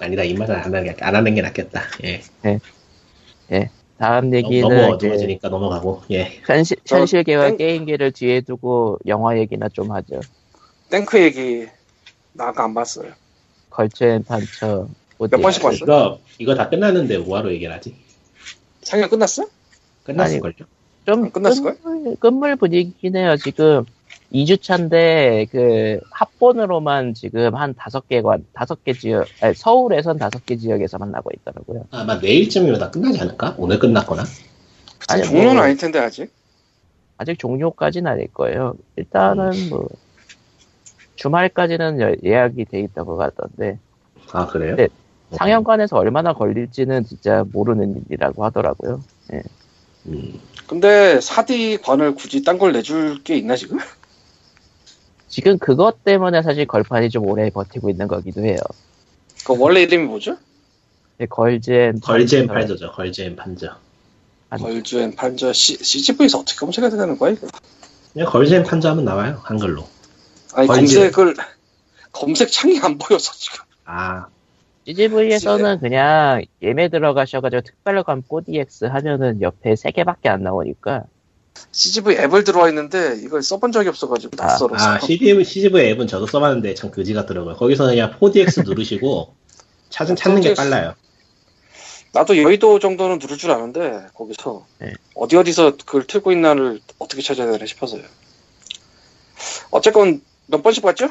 [SPEAKER 3] 아니다 이 말은 안 하는 게, 안 하는 게 낫겠다. 예.
[SPEAKER 1] 다음
[SPEAKER 3] 너무,
[SPEAKER 1] 얘기는
[SPEAKER 3] 너무 어두워지니까 넘어가고. 예.
[SPEAKER 1] 현실,
[SPEAKER 2] 저
[SPEAKER 1] 현실계와
[SPEAKER 2] 땡-
[SPEAKER 1] 게임계를 뒤에 두고 영화 얘기나 좀 하죠.
[SPEAKER 2] 땡크 얘기 나 아까 안 봤어요.
[SPEAKER 1] 걸첸 판처.
[SPEAKER 2] 몇 번씩 봤어?
[SPEAKER 3] 이거 이거 다 끝났는데 뭐하러 얘기를 하지?
[SPEAKER 2] 상영 끝났어?
[SPEAKER 3] 끝났을걸요?
[SPEAKER 1] 좀
[SPEAKER 2] 끝났을걸?
[SPEAKER 1] 끝물, 끝물 분위기긴 해요. 지금 2주차인데 그 합본으로만 지금 한 다섯 개관 다섯 개 지역 아니, 서울에선 다섯 개 지역에서 만 나고 있더라고요.
[SPEAKER 3] 아마 내일쯤이면 다 끝나지 않을까? 오늘 끝났거나.
[SPEAKER 1] 아니,
[SPEAKER 2] 종료는
[SPEAKER 1] 뭐-
[SPEAKER 2] 아닐 텐데 아직.
[SPEAKER 1] 아직 종료까지는 아닐 거예요. 일단은 뭐 주말까지는 여- 예약이 돼 있다고 하던데
[SPEAKER 3] 아 그래요?
[SPEAKER 1] 네. 상영관에서 얼마나 걸릴지는 진짜 모르는 일이라고 하더라고요.
[SPEAKER 3] 음,
[SPEAKER 2] 근데 4D 관을 굳이 딴 걸 내줄 게 있나 지금?
[SPEAKER 1] 지금 그것 때문에 사실 걸판이 좀 오래 버티고 있는 거기도 해요.
[SPEAKER 2] 그 원래 이름이 뭐죠?
[SPEAKER 1] 근데 걸젠
[SPEAKER 3] 걸즈앤
[SPEAKER 1] 판저,
[SPEAKER 3] 팔저죠. 걸즈앤 판저.
[SPEAKER 1] 안-
[SPEAKER 2] 걸즈앤 판저 C, CGV에서 어떻게 검색해야 되는 거야 이거?
[SPEAKER 3] 그냥 걸즈앤 판저 하면 나와요. 한글로.
[SPEAKER 2] 아니
[SPEAKER 3] 걸즈.
[SPEAKER 2] 검색을 검색 창이 안 보여서 지금.
[SPEAKER 3] 아
[SPEAKER 1] CGV에서는 그냥 예매 들어가셔가지고 특별관 4DX 하면은 옆에 세 개밖에 안 나오니까
[SPEAKER 2] CGV 앱을 들어와 있는데 이걸 써본 적이 없어가지고
[SPEAKER 1] 아,
[SPEAKER 2] 낯설어서.
[SPEAKER 3] 아, CGV, CGV 앱은 저도 써봤는데 참 그지 같더라고요. 거기서 그냥 4DX 누르시고 찾은 찾는 게
[SPEAKER 2] 4DX.
[SPEAKER 3] 빨라요.
[SPEAKER 2] 나도 여의도 정도는 누를 줄 아는데 거기서
[SPEAKER 1] 네.
[SPEAKER 2] 어디 어디서 그걸 틀고 있나를 어떻게 찾아야 되나 싶어서요. 어쨌건 몇 번씩 봤죠?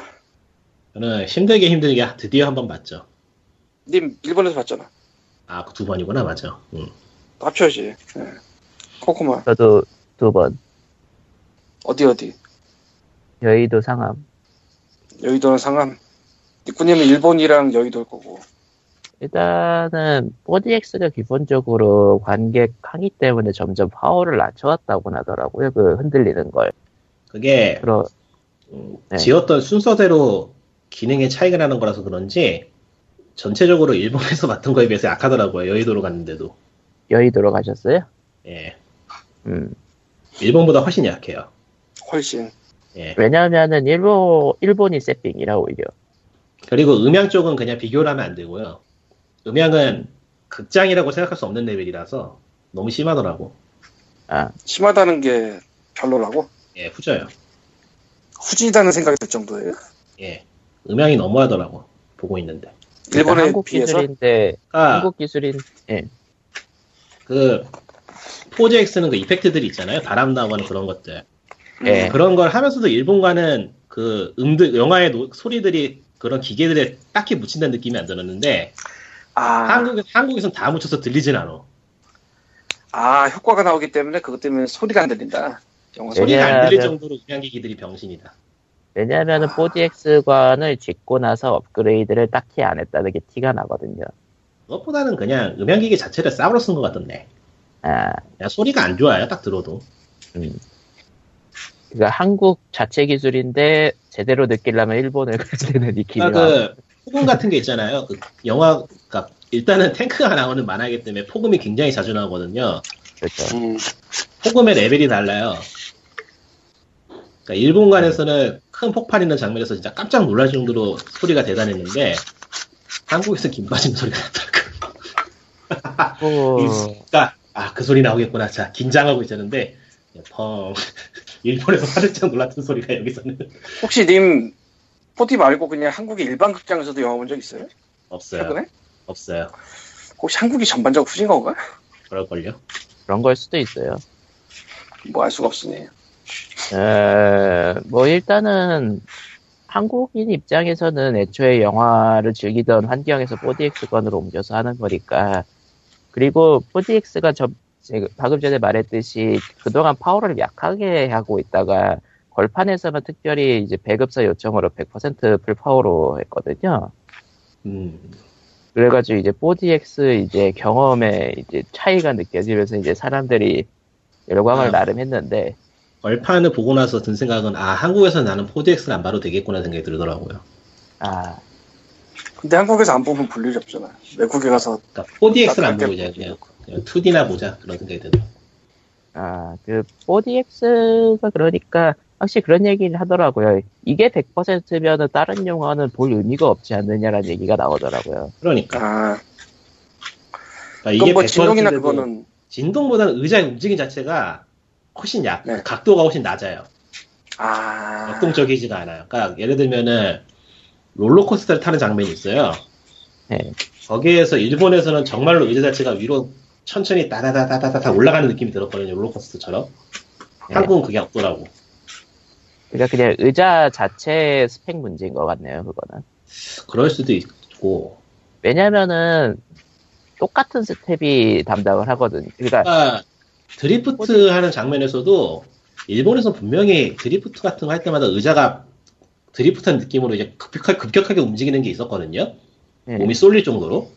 [SPEAKER 3] 저는 힘들게 힘들게 드디어 한 번 봤죠.
[SPEAKER 2] 님 일본에서 봤잖아.
[SPEAKER 3] 아, 그두 번이구나, 맞아. 음.
[SPEAKER 2] 합쳐야지. 예. 코코마
[SPEAKER 1] 저도 두 번
[SPEAKER 2] 어디 어디?
[SPEAKER 1] 여의도 상암
[SPEAKER 2] 여의도는 상암. 니꾸님은 일본이랑 여의도일 거고.
[SPEAKER 1] 일단은 4DX가 기본적으로 관객 항의 때문에 점점 파워를 낮춰왔다고 하더라고요. 그 흔들리는 걸.
[SPEAKER 3] 그게
[SPEAKER 1] 그러
[SPEAKER 3] 음,
[SPEAKER 1] 네.
[SPEAKER 3] 지었던 순서대로 기능의 차이가 나는 거라서 그런지 전체적으로 일본에서 맡은 거에 비해서 약하더라고요. 여의도로 갔는데도.
[SPEAKER 1] 여의도로 가셨어요?
[SPEAKER 3] 예.
[SPEAKER 1] 음.
[SPEAKER 3] 일본보다 훨씬 약해요.
[SPEAKER 2] 훨씬.
[SPEAKER 3] 예.
[SPEAKER 1] 왜냐하면은 일본 일본이 세핑이라 오히려.
[SPEAKER 3] 그리고 음향 쪽은 그냥 비교를 하면 안 되고요. 음향은 극장이라고 생각할 수 없는 레벨이라서 너무 심하더라고.
[SPEAKER 1] 아
[SPEAKER 2] 심하다는 게 별로라고?
[SPEAKER 3] 예, 후져요.
[SPEAKER 2] 후지다는 생각이 들 정도예요.
[SPEAKER 3] 예. 음향이 너무하더라고. 보고 있는데.
[SPEAKER 2] 일본에
[SPEAKER 1] 한국
[SPEAKER 2] 비해서
[SPEAKER 1] 기술인데
[SPEAKER 3] 그러니까
[SPEAKER 1] 한국 기술인 예.
[SPEAKER 3] 그 4DX는 그 이펙트들이 있잖아요. 바람 나거나 그런 것들.
[SPEAKER 1] 예.
[SPEAKER 3] 그런 걸 하면서도 일본과는 그 음들 영화의 노- 소리들이 그런 기계들에 딱히 묻힌다는 느낌이 안 들었는데
[SPEAKER 2] 아,
[SPEAKER 3] 한국에 한국에선 다 묻혀서 들리진 않아.
[SPEAKER 2] 아 효과가 나오기 때문에 그것 때문에 소리가 안 들린다. 영화 소리.
[SPEAKER 3] 소리가 안 들릴
[SPEAKER 1] 왜냐하면-
[SPEAKER 3] 정도로 음향기기들이 병신이다.
[SPEAKER 1] 왜냐하면은
[SPEAKER 2] 아.
[SPEAKER 1] 4DX관을 짓고 나서 업그레이드를 딱히 안 했다는 게 티가 나거든요.
[SPEAKER 3] 그것보다는 그냥 음향기기 자체를 싸우러 쓴 것 같던데.
[SPEAKER 1] 아,
[SPEAKER 3] 소리가 안 좋아요. 딱 들어도.
[SPEAKER 1] 음. 그러니까 한국 자체 기술인데 제대로 느끼려면 일본을 가야 되는 이 기능.
[SPEAKER 3] 그러니까 그 폭음 같은 게 있잖아요. 그 영화, 그러니까 일단은 탱크가 나오는 만화이기 때문에 폭음이 굉장히 자주 나오거든요.
[SPEAKER 1] 그렇죠.
[SPEAKER 2] 음,
[SPEAKER 3] 폭음의 레벨이 달라요. 그러니까 일본관에서는 큰 폭발 있는 장면에서 진짜 깜짝 놀랄 정도로 소리가 대단했는데 한국에서 김 빠지는 소리가 나더라고.
[SPEAKER 1] 어,
[SPEAKER 3] 그러니까 아 그 소리 나오겠구나. 자 긴장하고 있었는데 펑 일본에서 화들짝 놀랐던 소리가 여기서는
[SPEAKER 2] 혹시 님 4D 말고 그냥 한국의 일반 극장에서도 영화 본 적 있어요?
[SPEAKER 3] 없어요.
[SPEAKER 2] 최근에?
[SPEAKER 3] 없어요.
[SPEAKER 2] 혹시 한국이 전반적으로 후진 건가?
[SPEAKER 3] 그럴걸요.
[SPEAKER 1] 그런 걸 수도 있어요.
[SPEAKER 2] 뭐 알 수가 없으니.
[SPEAKER 1] 에, 뭐 일단은 한국인 입장에서는 애초에 영화를 즐기던 환경에서 4DX관으로 옮겨서 하는 거니까 그리고 4DX가 저 제가 방금 전에 말했듯이 그동안 파워를 약하게 하고 있다가 걸판에서만 특별히 이제 배급사 요청으로 100% 풀파워로 했거든요.
[SPEAKER 3] 음,
[SPEAKER 1] 그래가지고 이제 4DX 이제 경험에 이제 차이가 느껴지면서 이제 사람들이 열광을
[SPEAKER 3] 아.
[SPEAKER 1] 나름 했는데
[SPEAKER 3] 얼판을 보고 나서 든 생각은 아 한국에서 나는 4DX를 안 봐도 되겠구나 생각이 들더라고요.
[SPEAKER 1] 아
[SPEAKER 2] 근데 한국에서 안 보면 볼 일이 없잖아. 외국에 가서
[SPEAKER 3] 그러니까 4DX를
[SPEAKER 2] 안딱
[SPEAKER 3] 보고 이제 그냥, 그냥 2D나 보자 그런 생각이 들더라고.
[SPEAKER 1] 아, 그, 4DX가 그러니까, 확실히 그런 얘기를 하더라고요. 이게 100%면은 다른 영화는 볼 의미가 없지 않느냐라는 얘기가 나오더라고요.
[SPEAKER 3] 그러니까,
[SPEAKER 2] 아,
[SPEAKER 3] 그러니까 이게
[SPEAKER 2] 뭐 진동이나
[SPEAKER 3] 100%인데도
[SPEAKER 2] 그거는
[SPEAKER 3] 진동보다는 의자의 움직임 자체가 훨씬 약,
[SPEAKER 2] 네.
[SPEAKER 3] 각도가 훨씬 낮아요.
[SPEAKER 2] 아,
[SPEAKER 3] 역동적이지가 않아요. 그러니까 예를 들면은 롤러코스터를 타는 장면이 있어요.
[SPEAKER 1] 네.
[SPEAKER 3] 거기에서 일본에서는 정말로 의자 자체가 위로 천천히 따다다다다다 올라가는 느낌이 들었거든요. 롤러코스터처럼.
[SPEAKER 1] 네.
[SPEAKER 3] 한국은 그게 없더라고.
[SPEAKER 1] 그러니까 그냥 의자 자체 스펙 문제인 것 같네요, 그거는.
[SPEAKER 3] 그럴 수도 있고.
[SPEAKER 1] 왜냐면은 똑같은 스태프가 담당을 하거든. 그러니까
[SPEAKER 3] 그러니까 드리프트 하는 장면에서도 일본에서 분명히 드리프트 같은 거 할 때마다 의자가 드리프트한 느낌으로 이제 급격하게, 급격하게 움직이는 게 있었거든요.
[SPEAKER 1] 예.
[SPEAKER 3] 몸이 쏠릴 정도로.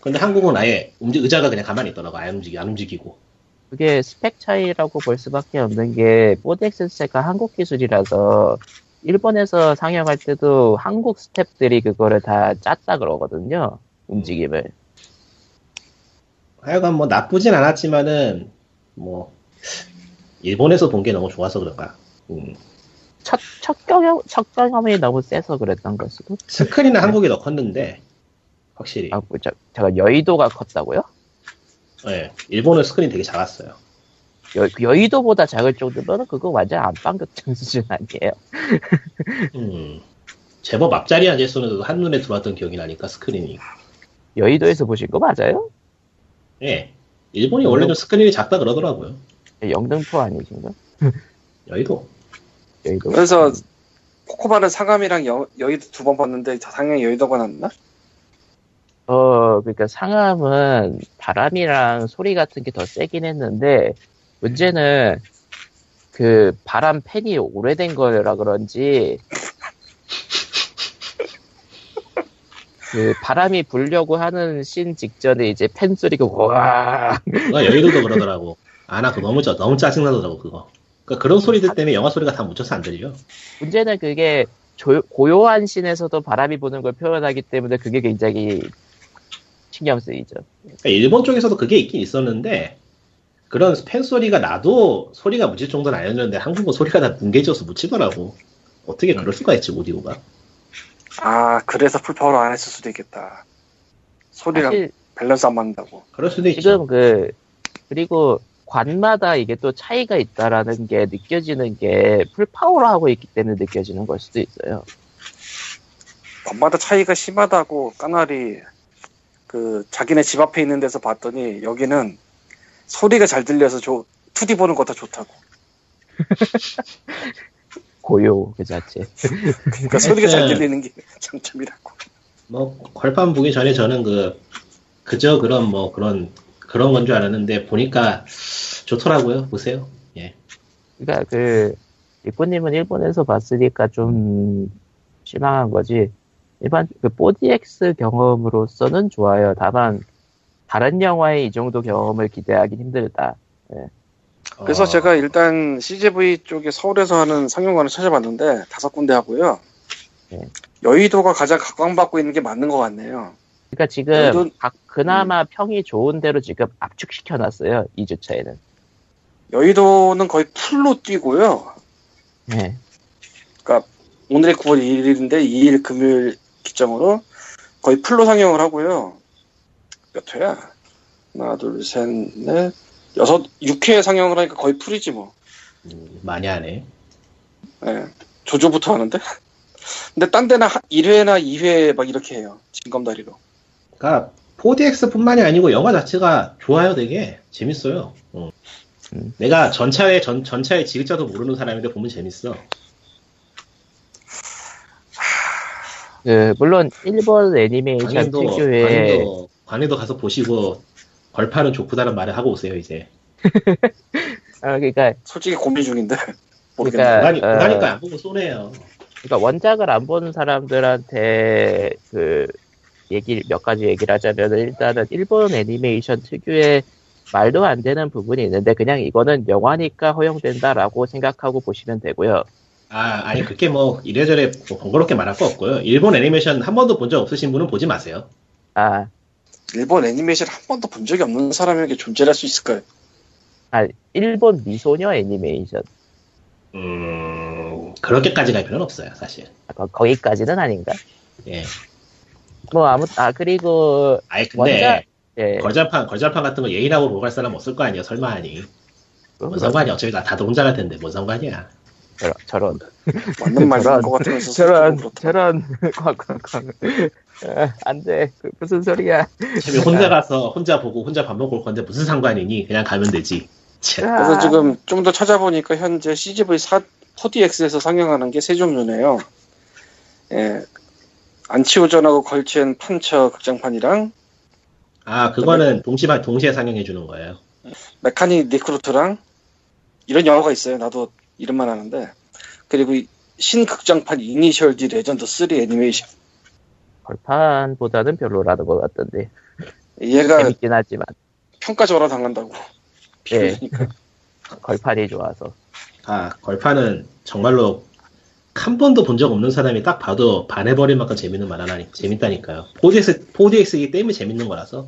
[SPEAKER 3] 근데 한국은 아예 움직, 의자가 그냥 가만히 있더라고. 안 움직이, 안 움직이고.
[SPEAKER 1] 그게 스펙 차이라고 볼 수밖에 없는 게 4DX가 한국 기술이라서 일본에서 상영할 때도 한국 스텝들이 그거를 다 짰다 그러거든요. 움직임을.
[SPEAKER 3] 하여간 뭐 나쁘진 않았지만은 뭐 일본에서 본 게 너무 좋아서 그런가. 음.
[SPEAKER 1] 첫, 첫 경험, 첫 경험이 너무 세서 그랬던 걸 수도.
[SPEAKER 3] 스크린은 한국이 더 컸는데 확실히.
[SPEAKER 1] 아, 뭐, 저, 제가 여의도가 컸다고요?
[SPEAKER 3] 예, 일본은 스크린 되게 작았어요.
[SPEAKER 1] 여, 여의도보다 작을 정도면 그거 완전 안방극장 수준 아니에요?
[SPEAKER 3] 음. 제법 앞자리 앉아있으면 그거 한눈에 들어왔던 기억이 나니까 스크린이.
[SPEAKER 1] 여의도에서 보신 거 맞아요?
[SPEAKER 3] 예. 일본이 원래 좀 스크린이 작다 그러더라고요.
[SPEAKER 1] 영등포 아니신가?
[SPEAKER 3] 여의도.
[SPEAKER 1] 여의도?
[SPEAKER 2] 그래서 코코바는 상암이랑 여, 여의도 두 번 봤는데 상암 여의도가 낫나?
[SPEAKER 1] 어, 그러니까 상암은 바람이랑 소리 같은 게 더 세긴 했는데, 문제는 그 바람 팬이 오래된 거라 그런지, 그 바람이 불려고 하는 신 직전에 이제 팬 소리가 와
[SPEAKER 3] 그거 여의도도 그러더라고. 아, 나 그거 너무, 짜, 너무 짜증 나더라고, 그거. 그러니까 그런 소리들 때문에 영화 소리가 다 묻혀서 안 들려.
[SPEAKER 1] 문제는 그게 조- 고요한 씬에서도 바람이 부는 걸 표현하기 때문에 그게 굉장히 신경 쓰이죠.
[SPEAKER 3] 그러니까 일본 쪽에서도 그게 있긴 있었는데, 그런 팬 소리가 나도 소리가 묻힐 정도는 아니었는데, 한국은 소리가 다 뭉개져서 묻히더라고. 어떻게 그럴 수가 있지, 오디오가.
[SPEAKER 2] 아 그래서 full power로 안 했을 수도 있겠다. 소리랑
[SPEAKER 1] 사실
[SPEAKER 2] 밸런스 안 맞는다고.
[SPEAKER 3] 그럴 수도 있죠.
[SPEAKER 1] 지금 그 그리고 관마다 이게 또 차이가 있다라는 게 느껴지는 게 full power로 하고 있기 때문에 느껴지는 걸 수도 있어요.
[SPEAKER 2] 관마다 차이가 심하다고 까나리 그 자기네 집 앞에 있는 데서 봤더니 여기는 소리가 잘 들려서 저 2D 보는 거더 좋다고.
[SPEAKER 1] 고요 그 자체.
[SPEAKER 2] 그러니까 소리가 잘 들리는 게 장점이라고.
[SPEAKER 3] 뭐 걸판 보기 전에 저는 그 그저 그런 뭐 그런 그런 건 줄 알았는데 보니까 좋더라고요. 보세요. 예.
[SPEAKER 1] 그러니까 그 리코님은 일본에서 봤으니까 좀 실망한 거지. 일반 그 4DX 경험으로서는 좋아요. 다만 다른 영화의 이 정도 경험을 기대하기 힘들다.
[SPEAKER 2] 그래서
[SPEAKER 3] 어,
[SPEAKER 2] 제가 일단 CGV 쪽에 서울에서 하는 상영관을 찾아봤는데 다섯 군데 하고요.
[SPEAKER 1] 네.
[SPEAKER 2] 여의도가 가장 각광받고 있는 게 맞는 것 같네요.
[SPEAKER 1] 그러니까 지금
[SPEAKER 2] 여의도-
[SPEAKER 1] 각- 그나마 평이 좋은 대로 지금 압축시켜 놨어요. 2주차에는.
[SPEAKER 2] 여의도는 거의 풀로 뛰고요.
[SPEAKER 1] 네.
[SPEAKER 2] 오늘이 9월 2일인데 2일 금요일 기점으로 거의 풀로 상영을 하고요. 몇 회야? 하나, 둘, 셋, 넷, 여섯, 6회 상영을 하니까 거의 풀이지 뭐.
[SPEAKER 3] 음, 많이 하네.
[SPEAKER 2] 예. 조조부터 하는데. 근데 딴 데는 1회나 2회 막 이렇게 해요. 징검다리로.
[SPEAKER 3] 그러니까 4DX뿐만이 아니고 영화 자체가 좋아요. 되게 재밌어요. 어.
[SPEAKER 1] 음.
[SPEAKER 3] 내가 전차의 전 전차의 지글자도 모르는 사람인데 보면 재밌어.
[SPEAKER 1] 그 물론 일본 애니메이션 특유의
[SPEAKER 3] 광인도 가서 보시고 걸파는 좋구다는 말을 하고 오세요 이제.
[SPEAKER 1] 아, 그러니까
[SPEAKER 2] 솔직히 고민 중인데. 모르겠네.
[SPEAKER 1] 그러니까-
[SPEAKER 3] 그러니-
[SPEAKER 1] 어.
[SPEAKER 3] 그러니까 안 보고 손해요.
[SPEAKER 1] 그러니까 원작을 안 보는 사람들한테 그 얘기 몇 가지 얘기를 하자면 일단은 일본 애니메이션 특유의 말도 안 되는 부분이 있는데 그냥 이거는 영화니까 허용된다라고 생각하고 보시면 되고요.
[SPEAKER 3] 아, 아니, 그게 뭐, 이래저래 뭐 번거롭게 말할 거 없고요. 일본 애니메이션 한 번도 본 적 없으신 분은 보지 마세요.
[SPEAKER 1] 아,
[SPEAKER 2] 일본 애니메이션 한 번도 본 적이 없는 사람에게 존재할 수 있을까요?
[SPEAKER 1] 아 일본 미소녀 애니메이션
[SPEAKER 3] 음, 그렇게까지 갈 필요는 없어요, 사실.
[SPEAKER 1] 아, 거, 거기까지는 아닌가?
[SPEAKER 3] 예.
[SPEAKER 1] 뭐 아무 아 그리고
[SPEAKER 3] 아니, 근데,
[SPEAKER 1] 원작 예
[SPEAKER 3] 걸잘판, 걸잘판 같은 거 예인하고 보고 갈 사람 없을 거 아니야, 설마 하니.
[SPEAKER 1] 그런
[SPEAKER 3] 뭔
[SPEAKER 1] 거-
[SPEAKER 3] 상관이야. 어차피 다, 혼자 갈 텐데, 뭔 상관이야.
[SPEAKER 1] 저런 저런
[SPEAKER 2] 맞는 말인
[SPEAKER 1] 저런-
[SPEAKER 2] 것 같으면서
[SPEAKER 1] 저런. 저런 아, 안돼 그 무슨 소리야
[SPEAKER 3] 어차피 혼자 가서, 혼자 보고, 혼자 밥 먹고 올 건데 무슨 상관이니? 그냥 가면 되지. 참.
[SPEAKER 1] 아.
[SPEAKER 2] 그래서 지금 좀 더 찾아보니까 현재 CGV 4, 4DX에서 상영하는 게 세 종류네요. 예, 안치호전하고 걸친 판처 극장판이랑
[SPEAKER 3] 아 그거는 동시에 동시에 상영해 주는 거예요.
[SPEAKER 2] 메카닉 리크루트랑 이런 영화가 있어요. 나도 이름만 아는데 그리고 이 신극장판 이니셜 D 레전드 3 애니메이션
[SPEAKER 1] 걸판보다는 별로라는 것 같던데.
[SPEAKER 2] 얘가
[SPEAKER 1] 재밌긴 하지만.
[SPEAKER 2] 평가 절하 당한다고
[SPEAKER 1] 예.
[SPEAKER 2] 비교니까
[SPEAKER 1] 걸판이 좋아서.
[SPEAKER 3] 아 걸판은 정말로 한 번도 본 적 없는 사람이 딱 봐도 반해버릴 만큼 재밌는 만화라니 재밌다니까요. 4DX 4DX이기 때문에 재밌는 거라서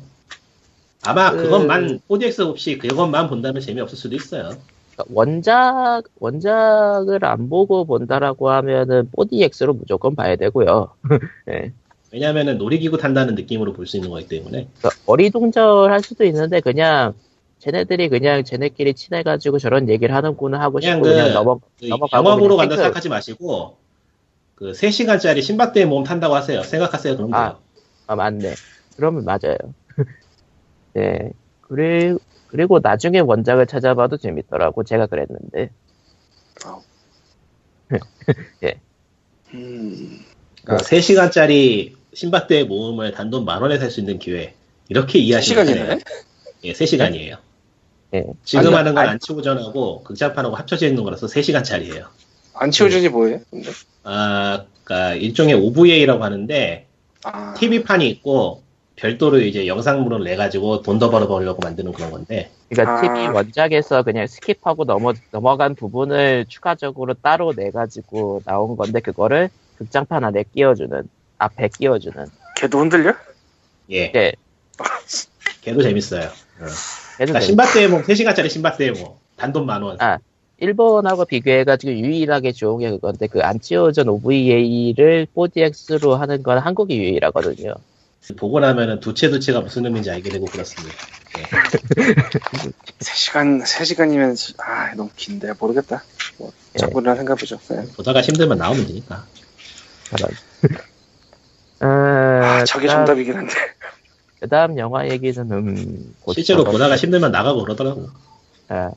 [SPEAKER 3] 아마
[SPEAKER 1] 그-
[SPEAKER 3] 그것만 4DX 없이 그것만 본다면 재미없을 수도 있어요.
[SPEAKER 1] 그러니까 원작, 원작을 안 보고 본다라고 하면은 4DX로 무조건 봐야 되고요. 예.
[SPEAKER 3] 왜냐하면은 놀이기구 탄다는 느낌으로 볼 수 있는 거기 때문에
[SPEAKER 1] 그러니까 어리둥절할 수도 있는데 그냥 쟤네들이 그냥 쟤네끼리 친해가지고 저런 얘기를 하는구나 하고
[SPEAKER 3] 그냥
[SPEAKER 1] 싶고
[SPEAKER 3] 그-
[SPEAKER 1] 그냥 넘어
[SPEAKER 3] 그
[SPEAKER 1] 넘어가고 그냥
[SPEAKER 3] 간다
[SPEAKER 1] 탱크-
[SPEAKER 3] 생각하지 마시고 그 3시간짜리 신밧드의 몸 탄다고 하세요. 생각하세요. 그럼
[SPEAKER 1] 아.
[SPEAKER 3] 돼요.
[SPEAKER 1] 아 맞네. 그러면 맞아요. 네. 그리고 그리고 나중에 원작을 찾아봐도 재밌더라고. 제가 그랬는데.
[SPEAKER 2] 음,
[SPEAKER 3] 그러니까 3시간짜리 신밧드의 모음을 단돈 만 원에 살 수 있는 기회 이렇게 이해하시면 돼요.
[SPEAKER 2] 시간이네
[SPEAKER 3] 예, 3시간이에요.
[SPEAKER 1] 예.
[SPEAKER 3] 지금
[SPEAKER 2] 아니,
[SPEAKER 3] 하는 건
[SPEAKER 1] 아니-
[SPEAKER 3] 안치고전하고 극장판하고 합쳐져 있는 거라서 3시간짜리예요.
[SPEAKER 2] 안치호전이 뭐예요? 근데?
[SPEAKER 3] 아, 그러니까 일종의 OVA라고 하는데
[SPEAKER 2] 아,
[SPEAKER 3] TV판이 있고 별도로 이제 영상물을 내 가지고 돈 더 벌어보려고 만드는 그런 건데
[SPEAKER 1] 그러니까
[SPEAKER 2] 아.
[SPEAKER 1] TV 원작에서 그냥 skip하고 넘어 넘어간 부분을 추가적으로 따로 내 가지고 나온 건데 그거를 극장판 안에 끼워주는 앞에 끼워주는.
[SPEAKER 2] 걔도 흔들려?
[SPEAKER 3] 예,
[SPEAKER 1] 예.
[SPEAKER 3] 걔도 재밌어요. 어. 그러니까 신밧드의 모험 3시간짜리 신밧드의 모험 단돈 만 원.
[SPEAKER 1] 아. 일본하고 비교해가지고 유일하게 좋은 게 그건데 그 안치오전 OVA를 4DX로 하는 건 한국이 유일하거든요.
[SPEAKER 3] 보고 나면은 두채두채가 무슨 의미인지 알게 되고 그렇습니다.
[SPEAKER 2] 3시간, 3시간이면, 아, 너무 긴데, 모르겠다. 뭐,
[SPEAKER 1] 예.
[SPEAKER 2] 저번이나 생각해보죠. 네.
[SPEAKER 3] 보다가 힘들면 나오면 되니까.
[SPEAKER 1] 어,
[SPEAKER 2] 아, 저게 정답이긴 한데.
[SPEAKER 1] 그 다음 영화 얘기는 음, 곧
[SPEAKER 3] 실제로 보다가 힘들면 나가고 그러더라고.
[SPEAKER 1] 아,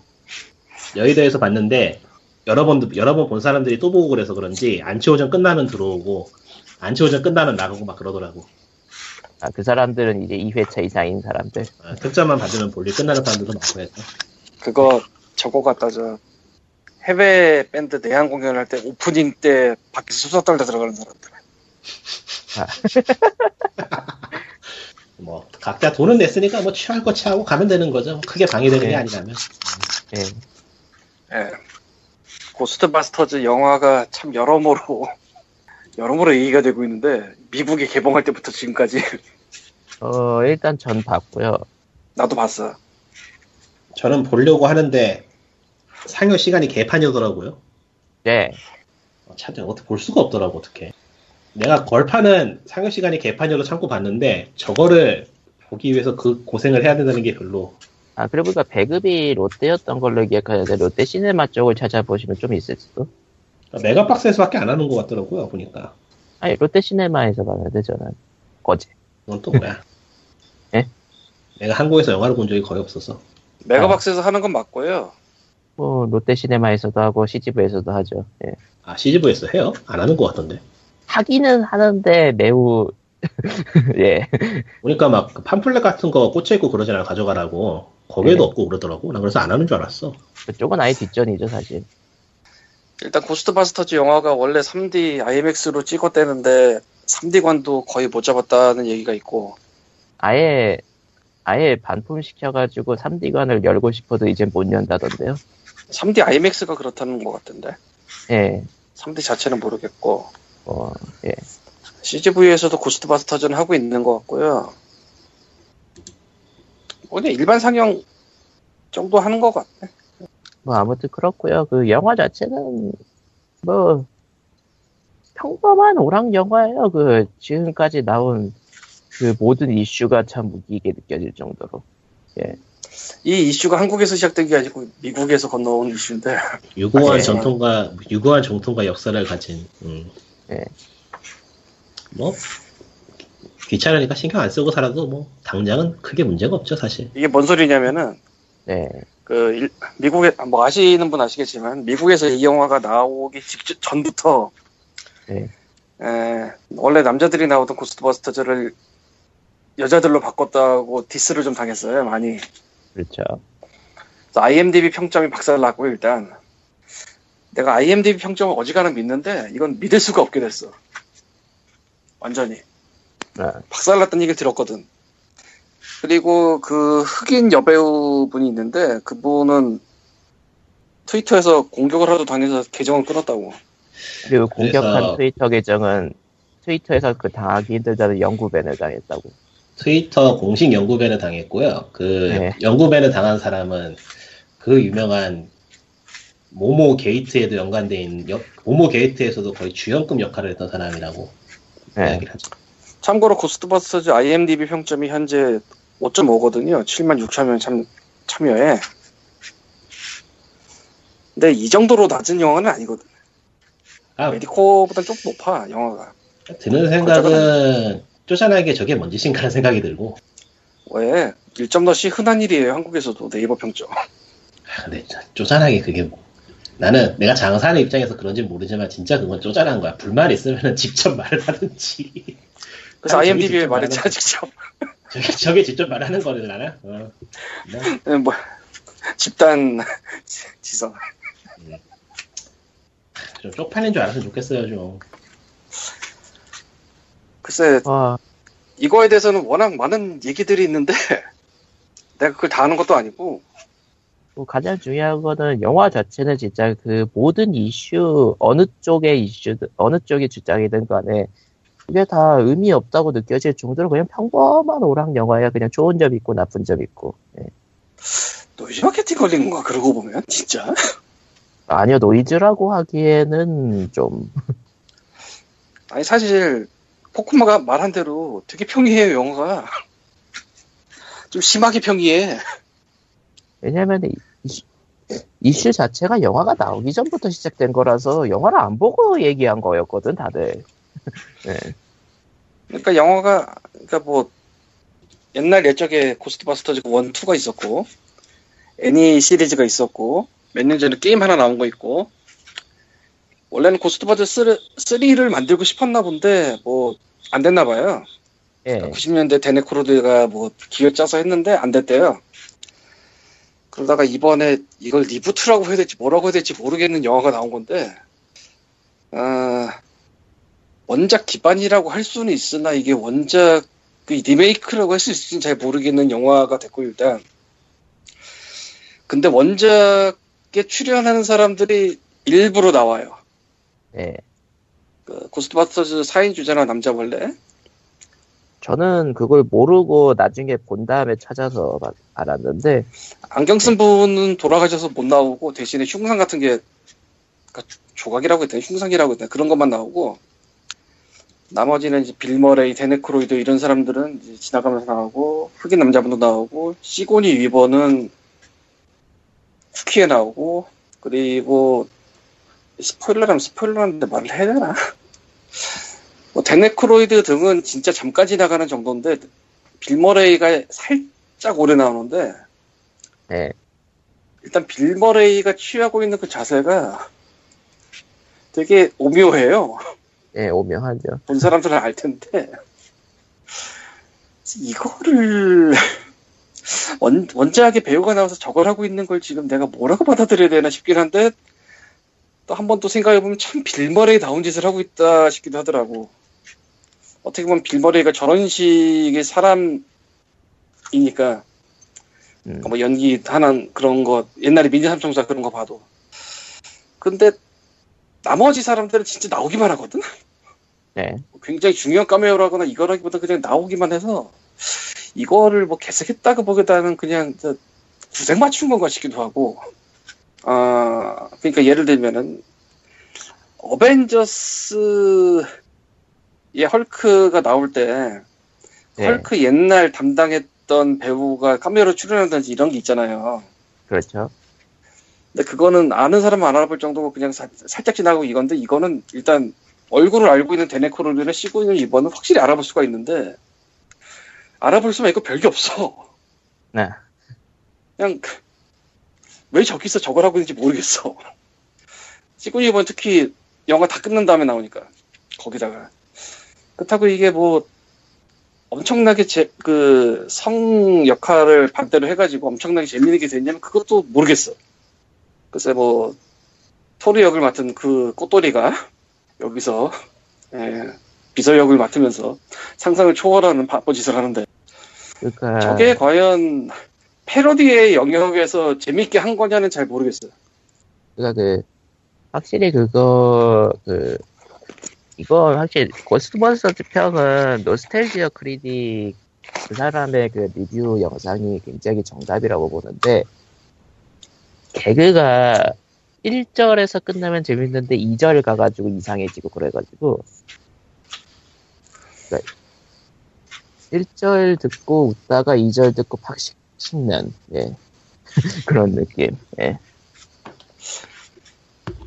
[SPEAKER 3] 여의도에서 봤는데 여러 번 여러 번 본 사람들이 또 보고 그래서 그런지 안치호전 끝나면 들어오고 안치호전 끝나면 나가고 막 그러더라고.
[SPEAKER 1] 아, 그 사람들은 이제 2회차 이상인 사람들.
[SPEAKER 3] 아, 특점만 받으면 볼일 끝나는 사람들도 많고 해서.
[SPEAKER 2] 그거, 저거 갖다 저, 해외 밴드 내한 공연을 할 때 오프닝 때 밖에서 수다 떨다 들어가는 사람들.
[SPEAKER 3] 뭐 각자 돈은 냈으니까 뭐 취할 거 취하고 가면 되는 거죠. 뭐 크게 방해되는 게
[SPEAKER 1] 네.
[SPEAKER 3] 아니라면.
[SPEAKER 1] 예.
[SPEAKER 2] 예. 고스트바스터즈 영화가 참 여러모로, 여러모로 얘기가 되고 있는데, 미국에 개봉할 때부터 지금까지
[SPEAKER 3] 뭐.
[SPEAKER 1] 어, 일단 전 봤고요.
[SPEAKER 2] 나도 봤어.
[SPEAKER 3] 저는 보려고 하는데 상영 시간이 개판이더라고요.
[SPEAKER 1] 네.
[SPEAKER 3] 참 어떻게 볼 수가 없더라고 어떻게. 내가 걸판은 상영 시간이 개판이어도 참고 봤는데 저거를 보기 위해서 그 고생을 해야 된다는 게 별로.
[SPEAKER 1] 아, 그리고 보니까 배급이 롯데였던 걸로 기억하는데, 롯데 시네마 쪽을 찾아보시면 좀 있을 수도.
[SPEAKER 3] 그러니까 메가박스에서밖에 안 하는 것 같더라고요 보니까.
[SPEAKER 1] 아니, 롯데 시네마에서 봤는데, 저는. 어제.
[SPEAKER 3] 그건 또 뭐야?
[SPEAKER 1] 예?
[SPEAKER 3] 내가 한국에서 영화를 본 적이 거의 없어서.
[SPEAKER 2] 메가박스에서 하는 건 맞고요.
[SPEAKER 1] 뭐, 롯데 시네마에서도 하고, CGV에서도 하죠. 예.
[SPEAKER 3] 아 CGV에서 해요? 안 하는 것 같던데.
[SPEAKER 1] 하기는 하는데, 매우, 예.
[SPEAKER 3] 보니까 막그 팜플렛 같은 거 꽂혀 있고 그러잖아요 가져가라고. 거기에도
[SPEAKER 1] 네.
[SPEAKER 3] 없고 그러더라고. 난 그래서 안 하는 줄 알았어.
[SPEAKER 1] 그쪽은 아예 뒷전이죠, 사실.
[SPEAKER 2] 일단 고스트바스터즈 영화가 원래 3D IMAX로 찍었대는데 3D관도 거의 못 잡았다는 얘기가 있고
[SPEAKER 1] 아예, 아예 반품 시켜가지고 3D관을 열고 싶어도 이제 못 연다던데요.
[SPEAKER 2] 3D IMAX가 그렇다는 것 같은데
[SPEAKER 1] 예.
[SPEAKER 2] 3D 자체는 모르겠고
[SPEAKER 1] 어, 예.
[SPEAKER 2] CGV에서도 고스트바스터즈는 하고 있는 것 같고요. 뭐 그냥 일반 상영 정도 하는 것 같네.
[SPEAKER 1] 뭐 아무튼 그렇고요. 그 영화 자체는 뭐 평범한 오락 영화예요. 그 지금까지 나온 그 모든 이슈가 참 무기게 느껴질 정도로.
[SPEAKER 2] 이 이슈가 한국에서 시작된 게 아니고 미국에서 건너온 이슈인데
[SPEAKER 3] 유구한
[SPEAKER 1] 아, 예.
[SPEAKER 3] 전통과 유구한 정통과 역사를 가진. 음.
[SPEAKER 1] 예.
[SPEAKER 3] 뭐 귀찮으니까 신경 안 쓰고 살아도 뭐 당장은 크게 문제가 없죠 사실.
[SPEAKER 2] 이게 뭔 소리냐면은
[SPEAKER 1] 네.
[SPEAKER 2] 그 일- 미국에 뭐 아시는 분 아시겠지만 미국에서 이 영화가 나오기 직전 전부터
[SPEAKER 1] 네.
[SPEAKER 2] 에, 원래 남자들이 나오던 고스트버스터즈를 여자들로 바꿨다고 디스를 좀 당했어요 많이.
[SPEAKER 1] 그렇죠.
[SPEAKER 2] IMDb 평점이 박살났고요 일단. 내가 IMDb 평점을 어지간하면 믿는데 이건 믿을 수가 없게 됐어. 완전히.
[SPEAKER 1] 네.
[SPEAKER 2] 박살났다는 얘기를 들었거든. 그리고 그 흑인 여배우 분이 있는데 그분은 트위터에서 공격을 하도 당해서 계정을 끊었다고.
[SPEAKER 1] 그리고 공격한
[SPEAKER 3] 그래서-
[SPEAKER 1] 트위터 계정은 트위터에서 그 당하기 힘들다는 영구ban을 당했다고.
[SPEAKER 3] 트위터 공식 영구ban을 당했고요. 그
[SPEAKER 1] 네.
[SPEAKER 3] 영구ban을 당한 사람은 그 유명한 모모 게이트에도 연관돼 있는 역- 모모 게이트에서도 거의 주연급 역할을 했던 사람이라고
[SPEAKER 1] 네.
[SPEAKER 3] 이야기를 하죠.
[SPEAKER 2] 참고로 고스트버스터즈 IMDb 평점이 현재 5.5거든요. 7만 6천 명 참, 참여해. 근데 이 정도로 낮은 영화는 아니거든.
[SPEAKER 3] 아,
[SPEAKER 2] 메디코보단 좀 높아 영화가.
[SPEAKER 3] 드는 생각은 쪼잔하게 저게 뭔 짓인가 하는 생각이 들고
[SPEAKER 2] 왜 1.넛이 흔한 일이에요 한국에서도 네이버 평점.
[SPEAKER 3] 아, 근데 저- 쪼잔하게 그게 뭐 나는 내가 장사하는 입장에서 그런지 모르지만 진짜 그건 쪼잔한 거야. 불만 있으면 직접 말을 하든지
[SPEAKER 2] 그래서 IMDb에 말했잖아
[SPEAKER 3] 직접. 저게, 저게 직접 말하는 거를 나는 어. 나-
[SPEAKER 2] 네, 뭐 집단 지성.
[SPEAKER 3] 좀 쪽팔린 줄 알았으면 좋겠어요 좀.
[SPEAKER 2] 글쎄
[SPEAKER 1] 와,
[SPEAKER 2] 이거에 대해서는 워낙 많은 얘기들이 있는데 내가 그걸 다 아는 것도 아니고
[SPEAKER 1] 뭐 가장 중요한 거는 영화 자체는 진짜 그 모든 이슈 어느 쪽의 이슈 어느 쪽의 주장이든 간에 그게 다 의미 없다고 느껴질 정도로 그냥 평범한 오락 영화야. 그냥 좋은 점 있고 나쁜 점 있고. 예.
[SPEAKER 2] 노이즈 마케팅 걸린 건가 그러고 보면? 진짜?
[SPEAKER 1] 아니요 노이즈라고 하기에는 좀.
[SPEAKER 2] 아니 사실 포쿠마가 말한 대로 되게 평이해요 영화가 좀 심하게 평이해
[SPEAKER 1] 왜냐면 이- 이슈, 자체가 영화가 나오기 전부터 시작된 거라서 영화를 안 보고 얘기한 거였거든 다들 예.
[SPEAKER 2] 그러니까 영화가 그러니까 뭐 옛날 옛적에 고스트바스터즈 1, 2가 있었고 애니 시리즈가 있었고 몇 년 전에 게임 하나 나온 거 있고 원래는 고스트바스터 3를 만들고 싶었나 본데 뭐 안 됐나 봐요
[SPEAKER 1] 예.
[SPEAKER 2] 90년대 댄 애크로이드가 뭐 기획 짜서 했는데 안 됐대요. 그러다가 이번에 이걸 reboot라고 해야 될지 뭐라고 해야 될지 모르겠는 영화가 나온 건데, 아, 원작 기반이라고 할 수는 있으나 이게 원작 그 리메이크라고 할 수 있을지는 잘 모르겠는 영화가 됐고 일단. 근데 원작에 출연하는 사람들이 일부러 나와요.
[SPEAKER 1] 예.
[SPEAKER 2] 그 고스트바스터즈 4인 주제나 남자 원래
[SPEAKER 1] 저는 그걸 모르고 나중에 본 다음에 찾아서 막 알았는데
[SPEAKER 2] 안경 쓴 분은 돌아가셔서 못 나오고 대신에 흉상 같은 게 그러니까 조- 조각이라고 했나 흉상이라고 했나 그런 것만 나오고 나머지는 이제 빌머레이, 댄 애크로이드 이런 사람들은 지나가면서 나오고 흑인 남자분도 나오고 시고니 위버는 쿠키에 나오고 그리고 스포일러라면 스포일러인데 말을 해야 되나? 뭐 댄 애크로이드 등은 진짜 잠깐 지나가는 정도인데 빌머레이가 살짝 오래 나오는데
[SPEAKER 1] 예.
[SPEAKER 2] 일단 빌머레이가 취하고 있는 그 자세가 되게 오묘해요.
[SPEAKER 1] 예, 오명하죠.
[SPEAKER 2] 본 사람들은 알 텐데 이거를 원, 원작의 배우가 나와서 저걸 하고 있는 걸 지금 내가 뭐라고 받아들여야 되나 싶긴 한데 또 한 번 또 생각해보면 참 빌머레이 다운 짓을 하고 있다 싶기도 하더라고. 어떻게 보면 빌머레이가 저런 식의 사람이니까
[SPEAKER 1] 음.
[SPEAKER 2] 뭐 연기 하는 그런 거 옛날에 미니 삼총사 그런 거 봐도 근데 나머지 사람들은 진짜 나오기만 하거든
[SPEAKER 1] 네.
[SPEAKER 2] 굉장히 중요한 카메오라거나 이거라기보다 그냥 나오기만 해서 이거를 뭐 개색했다고 보기보다는 그냥 저 구색 맞춘 건가 싶기도 하고 아 그러니까 예를 들면은 어벤져스 의 헐크가 나올 때
[SPEAKER 1] 예,
[SPEAKER 2] 헐크 옛날 담당했던 배우가 카메오로 출연한다든지 이런 게 있잖아요.
[SPEAKER 1] 그렇죠.
[SPEAKER 2] 근데 그거는 아는 사람은 안 알아볼 정도고 그냥 사- 살짝 지나고 이건데 이거는 일단 얼굴을 알고 있는 데네코르는 씌고 있는 이번은 확실히 알아볼 수가 있는데 알아볼 수만 있고 별게 없어.
[SPEAKER 1] 네.
[SPEAKER 2] 그냥 그- 왜 저기서 저걸 하고 있는지 모르겠어. 시그니 이번 특히 영화 다 끝난 다음에 나오니까 거기다가 그렇다고 이게 뭐 엄청나게 제, 그, 성 역할을 반대로 해가지고 엄청나게 재미있게 됐냐면 그것도 모르겠어. 글쎄 뭐, 토르 역을 맡은 그 꽃돌이가 여기서, 예, 비서 역을 맡으면서 상상을 초월하는 바쁜 짓을 하는데,
[SPEAKER 1] 그러니까
[SPEAKER 2] 저게 과연 패러디의 영역에서 재밌게 한 거냐는 잘 모르겠어요.
[SPEAKER 1] 그러니까 그 확실히 그거 그 이거 확실히 고스트버스터즈 평은 Nostalgia Critic 그 사람의 그 리뷰 영상이 굉장히 정답이라고 보는데 개그가 1절에서 끝나면 재밌는데 2절 가가지고 이상해지고 그래가지고 그러니까 1절 듣고 웃다가 2절 듣고 팍 식- 식는 예. 그런 느낌 예.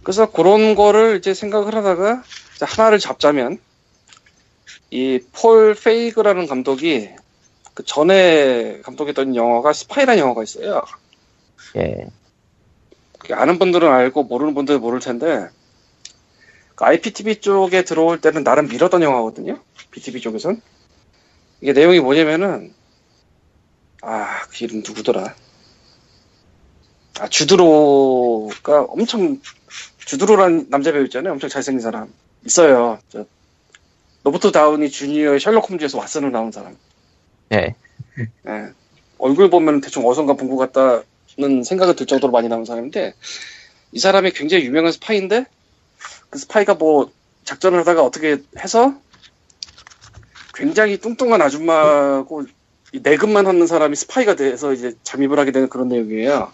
[SPEAKER 2] 그래서 그런 거를 이제 생각을 하다가 하나를 잡자면 이 폴 페이그라는 감독이 그 전에 감독했던 영화가 스파이라는 영화가 있어요.
[SPEAKER 1] 예.
[SPEAKER 2] 그 아는 분들은 알고 모르는 분들은 모를 텐데 그 IPTV 쪽에 들어올 때는 나름 밀었던 영화거든요. BTV 쪽에선 이게 내용이 뭐냐면은 아그 이름 누구더라? 아 주드로가 엄청 주드로란 남자 배우 있잖아요. 엄청 잘생긴 사람 있어요. 저 로버트 다우니 주니어의 셜록 홈즈에서 왓슨으로 나온 사람.
[SPEAKER 1] 예.
[SPEAKER 2] 예. 얼굴 보면 대충 어디선가 본 것 같다는 생각이 들 정도로 많이 나온 사람인데 이 사람이 굉장히 유명한 스파이인데 그 스파이가 뭐 작전을 하다가 어떻게 해서 굉장히 뚱뚱한 아줌마고 이 내근만 하는 사람이 스파이가 돼서 이제 잠입을 하게 되는 그런 내용이에요.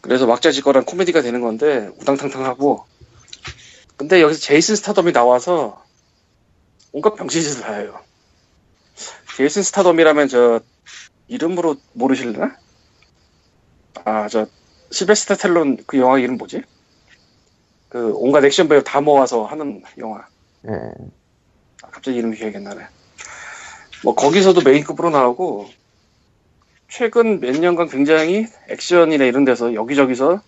[SPEAKER 2] 그래서 왁자지껄한 코미디가 되는 건데 우당탕탕하고 근데 여기서 제이슨 스타덤이 나와서 온갖 병신짓을 다 해요. 제이슨 스타덤이라면 저 이름으로 모르실래나? 아 저 실베스타 텔론 그 영화 이름 뭐지? 그 온갖 액션 배우 다 모아서 하는 영화.
[SPEAKER 1] 예.
[SPEAKER 2] 아, 갑자기 이름이 기억이 안 나네. 뭐 거기서도 메인급으로 나오고 최근 몇 년간 굉장히 액션이나 이런 데서 여기저기서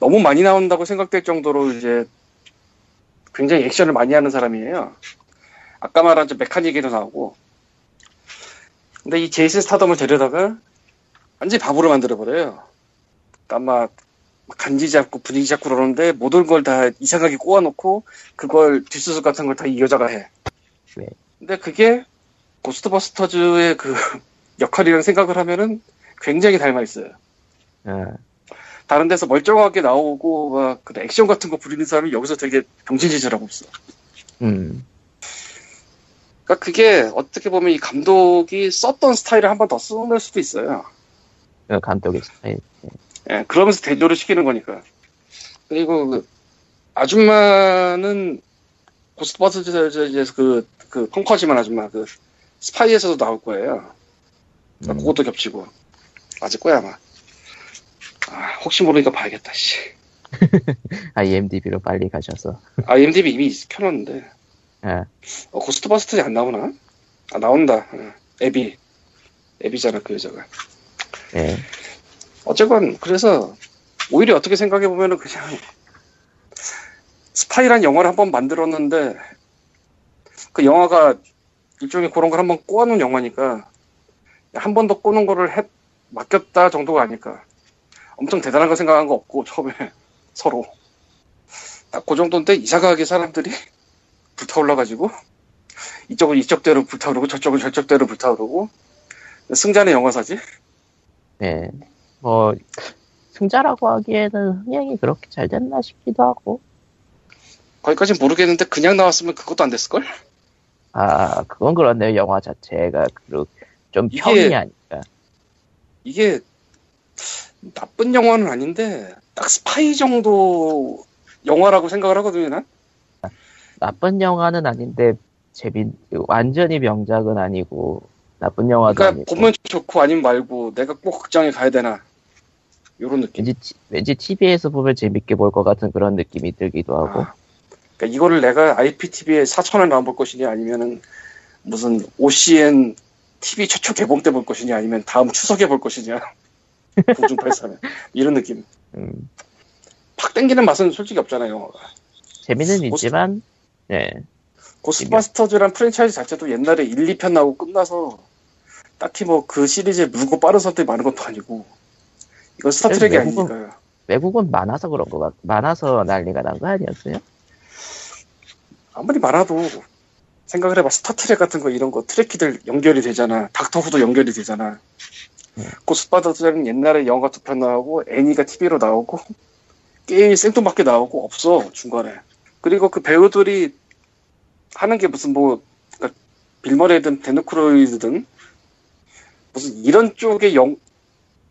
[SPEAKER 2] 너무 많이 나온다고 생각될 정도로 이제 굉장히 액션을 많이 하는 사람이에요. 아까 말한 저 메카닉에도 나오고. 근데 이 제이슨 스타덤을 데려다가 완전히 바보를 만들어버려요. 그러니까 막 간지 잡고 분위기 잡고 그러는데 모든 걸 다 이상하게 꼬아놓고 그걸 뒷수습 같은 걸 다 이 여자가 해.
[SPEAKER 1] 네.
[SPEAKER 2] 근데 그게 고스트버스터즈의 그 역할이라는 생각을 하면은 굉장히 닮아 있어요.
[SPEAKER 1] 예.
[SPEAKER 2] 다른 데서 멀쩡하게 나오고 막 그 액션 같은 거 부리는 사람이 여기서 되게 병신짓을 하고 있어.
[SPEAKER 1] 음.
[SPEAKER 2] 그러니까 그게 어떻게 보면 이 감독이 썼던 스타일을 한 번 더 쓰는 수도 있어요.
[SPEAKER 1] 그 감독의 스타일.
[SPEAKER 2] 예, 그러면서 대조를 시키는 거니까. 그리고 그 아줌마는 고스트버스터즈에서 그, 그 펑커지만 아줌마 그 스파이에서도 나올 거예요. 그러니까
[SPEAKER 1] 음.
[SPEAKER 2] 그것도 겹치고 맞을 거야 아마. 아, 혹시 모르니까 봐야겠다. 씨.
[SPEAKER 1] IMDb로 빨리 가셔서.
[SPEAKER 2] IMDb 이미 켜놨는데.
[SPEAKER 1] 예.
[SPEAKER 2] 어, 고스트버스터즈 안 나오나? 아 나온다. 어, 애비. 애비잖아 그 여자가.
[SPEAKER 1] 예.
[SPEAKER 2] 어쨌건 그래서 오히려 어떻게 생각해 보면은 그냥 스파이란 영화를 한번 만들었는데 그 영화가 일종의 그런 걸 한번 꼬아놓은 영화니까 한 번 더 꼬는 거를 해 맡겼다 정도가 아닐까. 엄청 대단한 거 생각한 거 없고 처음에 서로 딱 그 정도인데 이상하게 사람들이 불타올라가지고 이쪽은 이쪽대로 불타오르고 저쪽은 저쪽대로 불타오르고 승자는 영화사지.
[SPEAKER 1] 예. 뭐, 승자라고 하기에는 흥행이 그렇게 잘 됐나 싶기도 하고.
[SPEAKER 2] 거기까진 모르겠는데 그냥 나왔으면 그것도 안 됐을 걸?
[SPEAKER 1] 아, 그건 그렇네요. 영화 자체가 그, 좀
[SPEAKER 2] 이게-
[SPEAKER 1] 평이 아니까.
[SPEAKER 2] 이게 나쁜 영화는 아닌데 딱 스파이 정도 영화라고 생각을 하거든요 난
[SPEAKER 1] 나쁜 영화는 아닌데, 재밌, 완전히 명작은 아니고, 나쁜 영화도
[SPEAKER 2] 그러니까
[SPEAKER 1] 아니고.
[SPEAKER 2] 보면 좋고 아니면 말고 내가 꼭 극장에 가야 되나 요런 느낌
[SPEAKER 1] 왠지, 티- 왠지 TV에서 보면 재밌게 볼 것 같은 그런 느낌이 들기도 하고.
[SPEAKER 2] 아, 그러니까 이거를 내가 IPTV에 4천원 나온 볼 것이냐 아니면은 무슨 OCN TV 최초 개봉 때 볼 것이냐 아니면 다음 추석에 볼 것이냐 공중 발사는 이런 느낌.
[SPEAKER 1] 음,
[SPEAKER 2] 팍 땡기는 맛은 솔직히 없잖아요. 영화가.
[SPEAKER 1] 재미는
[SPEAKER 2] 고스-
[SPEAKER 1] 있지만, 네.
[SPEAKER 2] 고스트바스터즈란 프랜차이즈 자체도 옛날에 1, 2편 나오고 끝나서 딱히 뭐 그 시리즈에 물고 빠는 선택이 많은 것도 아니고 이건 스타트랙이
[SPEAKER 1] 외국은-
[SPEAKER 2] 아니니까요.
[SPEAKER 1] 외국은 많아서 그런 거 같, 많아서 난리가 난 거 아니었어요?
[SPEAKER 2] 아무리 많아도 생각을 해봐 스타트랙 같은 거 이런 거 Trekkie들 연결이 되잖아. 닥터 후도 연결이 되잖아.
[SPEAKER 1] 네.
[SPEAKER 2] 고스트바스터즈는 옛날에 영화 두 편 나오고 애니가 TV로 나오고 게임이 생뚱맞게 나오고 없어 중간에. 그리고 그 배우들이 하는 게 무슨 뭐 그러니까 빌머레든 댄 애크로이드든 무슨 이런 쪽의 영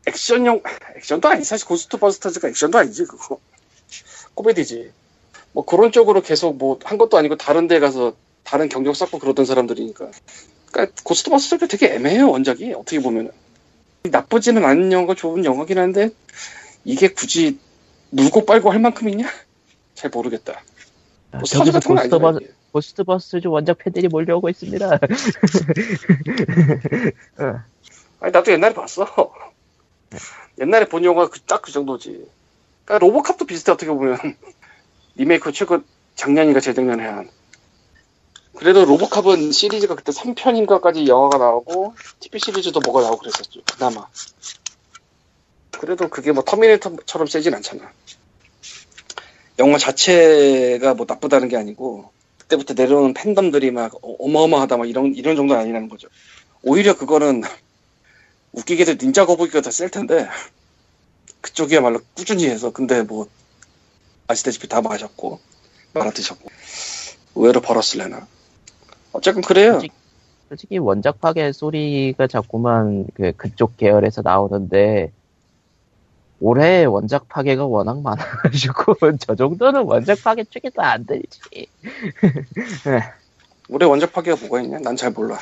[SPEAKER 2] 액션용 액션도 아니 사실 고스트버스터즈가 액션도 아니지 그거. 코미디지. 뭐 그런 쪽으로 계속 뭐 한 것도 아니고 다른 데 가서 다른 경력 쌓고 그러던 사람들이니까. 그러니까 고스트버스터즈가 되게 애매해요 원작이. 어떻게 보면은 나쁘지는 않은 영화 좋은 영화긴 한데 이게 굳이 물고 빨고 할 만큼이냐 잘 모르겠다
[SPEAKER 1] 아,
[SPEAKER 2] 뭐
[SPEAKER 1] 저기서 고스트버스. 고스트버스즈 원작 팬들이 몰려오고 있습니다. 어,
[SPEAKER 2] 아니 나도 옛날에 봤어. 옛날에 본 영화 딱그 정도지. 그러니까 로보캅도 비슷해 어떻게 보면 리메이크 최근 작년인가 재작년에 한. 그래도 로보캅은 시리즈가 그때 3편인가까지 영화가 나오고 TV 시리즈도 뭐가 나오고 그랬었죠. 그나마. 그래도 그게 뭐 터미네이터처럼 세진 않잖아. 영화 자체가 뭐 나쁘다는 게 아니고 그때부터 내려오는 팬덤들이 막 어- 어마어마하다 막 이런 이런 정도는 아니라는 거죠. 오히려 그거는 웃기게도 닌자 거북이가 더 셀 텐데 그쪽이야말로 꾸준히 해서 근데 뭐 아시다시피 다 마셨고 말아 드셨고 의외로 벌었을래나 어쨌든 그래요.
[SPEAKER 1] 솔직히, 솔직히 원작 파괴 소리가 자꾸만 그 그쪽 계열에서 나오는데 올해 원작 파괴가 워낙 많아가지고 저 정도는 원작 파괴 쪽에서 안 들지.
[SPEAKER 2] 올해 원작 파괴가 뭐가 있냐? 난 잘 몰라.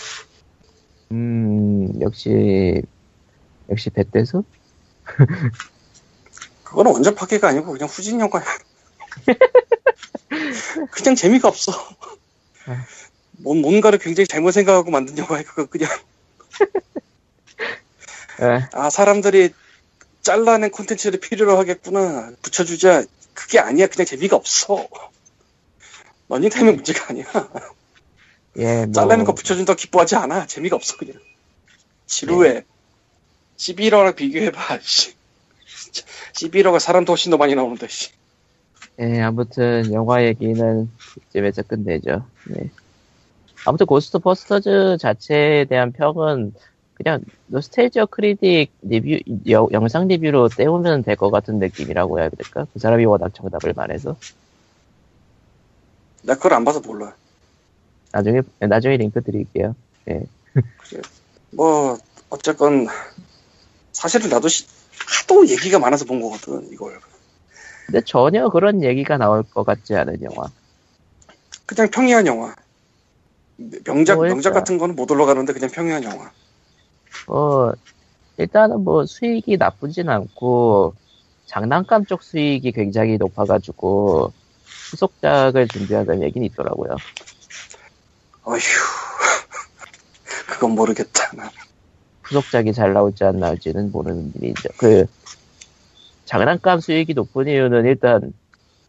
[SPEAKER 1] 음 역시 역시 배대수?
[SPEAKER 2] 그거는 원작 파괴가 아니고 그냥 후진 영화야. 그냥 재미가 없어 뭔, 뭔가를 굉장히 잘못 생각하고 만든 그거 그냥.
[SPEAKER 1] 예.
[SPEAKER 2] 아 사람들이 잘라낸 콘텐츠를 필요로 하겠구나. 붙여주자. 그게 아니야. 그냥 재미가 없어. 러닝타임의 문제가 아니야.
[SPEAKER 1] 예, 뭐,
[SPEAKER 2] 잘라낸 거 붙여준다고 기뻐하지 않아. 재미가 없어 그냥. 지루해. 시빌 워랑 비교해봐 씨. 11호가 사람도 훨씬 더 많이 나오는데 씨.
[SPEAKER 1] 예, 아무튼 영화 얘기는 이쯤에서 끝내죠. 네. 아무튼 고스트 버스터즈 자체에 대한 평은 그냥 노스탤지어 크리틱 리뷰 여- 영상 리뷰로 때우면 될 것 같은 느낌이라고 해야 될까? 그 사람이 워낙 정답을 말해서
[SPEAKER 2] 나 그걸 안 봐서 몰라
[SPEAKER 1] 나중에 나중에 링크 드릴게요.
[SPEAKER 2] 뭐 어쨌건 사실은 나도 시- 하도 얘기가 많아서 본 거거든 이걸
[SPEAKER 1] 근데 전혀 그런 얘기가 나올 것 같지 않은 영화.
[SPEAKER 2] 그냥 평이한 영화 명작
[SPEAKER 1] 뭐
[SPEAKER 2] 명작 같은 거는 못 올라가는데 그냥 평이한 영화
[SPEAKER 1] 어 일단은 뭐 수익이 나쁘진 않고 장난감 쪽 수익이 굉장히 높아가지고 후속작을 준비한다는 얘기는 있더라고요.
[SPEAKER 2] 어휴 그건 모르겠다 나.
[SPEAKER 1] 후속작이 잘 나올지 안 나올지는 모르는 일이죠. 그 장난감 수익이 높은 이유는 일단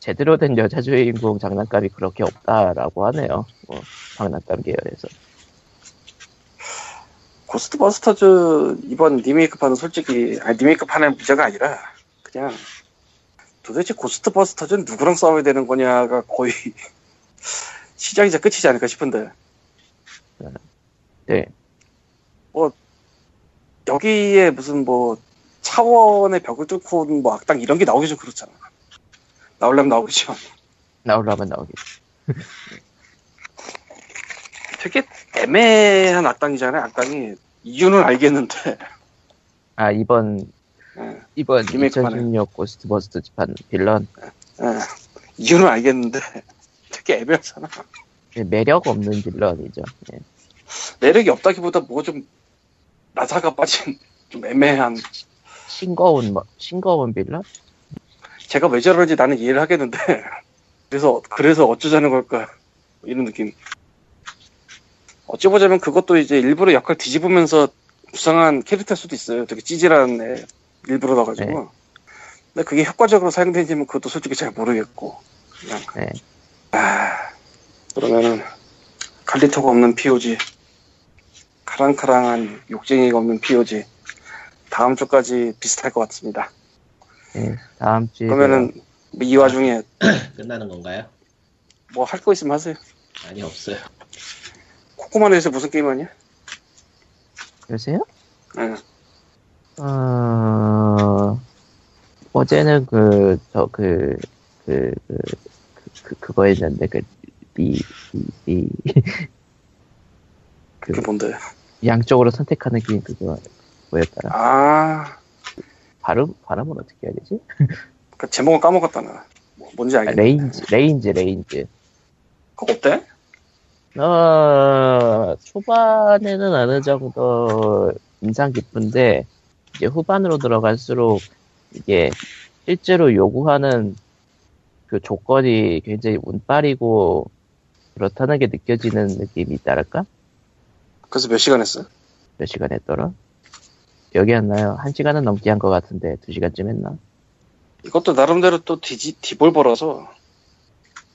[SPEAKER 1] 제대로 된 여자 주인공 장난감이 그렇게 없다라고 하네요. 뭐, 장난감 계열에서.
[SPEAKER 2] 고스트버스터즈 이번 리메이크판은 솔직히 아니 리메이크판의 문제가 아니라 그냥 도대체 고스트버스터즈는 누구랑 싸워야 되는 거냐가 거의 시작이자 끝이지 않을까 싶은데
[SPEAKER 1] 네.
[SPEAKER 2] 여기에 무슨 뭐 차원의 벽을 뚫고 온뭐 악당 이런 게 나오기 좀 그렇잖아 나오려면 나오겠죠
[SPEAKER 1] 나오려면 나오겠지.
[SPEAKER 2] 되게 애매한 악당이잖아요 악당이 이유는 알겠는데
[SPEAKER 1] 아, 이번,
[SPEAKER 2] 예,
[SPEAKER 1] 이번
[SPEAKER 2] 리메이크판에.
[SPEAKER 1] 2016 고스트버스터 집판 빌런.
[SPEAKER 2] 예. 이유는 알겠는데 되게 애매하잖아
[SPEAKER 1] 매력 없는 빌런이죠. 예.
[SPEAKER 2] 매력이 없다기보다 뭐좀 나사가 빠진 좀 애매한
[SPEAKER 1] 싱거운, 뭐, 싱거운 빌런?
[SPEAKER 2] 제가 왜 저러는지 나는 이해를 하겠는데 그래서 그래서 어쩌자는 걸까 이런 느낌 어찌 보자면 그것도 이제 일부러 역할 뒤집으면서 부상한 캐릭터일 수도 있어요 되게 찌질한 애 일부러 넣어가지고. 근데 그게 효과적으로 사용되는지는 그것도 솔직히 잘 모르겠고. 그냥.
[SPEAKER 1] 네.
[SPEAKER 2] 아, 그러면은 갈리토가 없는 POG, 카랑카랑한 욕쟁이가 없는 POG. 다음 주까지 비슷할 것 같습니다.
[SPEAKER 1] 네, 다음 주에
[SPEAKER 2] 그러면은 뭐 이 와중에
[SPEAKER 3] 끝나는 건가요?
[SPEAKER 2] 뭐 할 거 있으면 하세요.
[SPEAKER 3] 아니 없어요.
[SPEAKER 2] 코코마네에서 무슨 게임 하냐?
[SPEAKER 1] 요새요?
[SPEAKER 2] 응.
[SPEAKER 1] 어, 어제는 그, 저, 그, 그, 그, 그, 그, 거 했는데, 그, 리, 리, 리,
[SPEAKER 2] 그게 뭔데?
[SPEAKER 1] 양쪽으로 선택하는 게임 그거, 뭐였더라?
[SPEAKER 2] 아,
[SPEAKER 1] 발음, 발음은 어떻게 해야 되지?
[SPEAKER 2] 그 제목은 까먹었다 나. 뭐, 뭔지
[SPEAKER 1] 아,
[SPEAKER 2] 알겠네.
[SPEAKER 1] 레인즈, 레인즈, 레인즈.
[SPEAKER 2] 그거 어때?
[SPEAKER 1] 어, 초반에는 어느 정도 인상 깊은데, 이제 후반으로 들어갈수록 이게 실제로 요구하는 그 조건이 굉장히 운빨이고 그렇다는 게 느껴지는 느낌이 있다랄까?
[SPEAKER 2] 그래서 몇 시간 했어?
[SPEAKER 1] 몇 시간 했더라? 기억이 안 나요. 한 시간은 넘게 한 것 같은데, 두 시간쯤 했나?
[SPEAKER 2] 이것도 나름대로 또 디지, 디볼버라서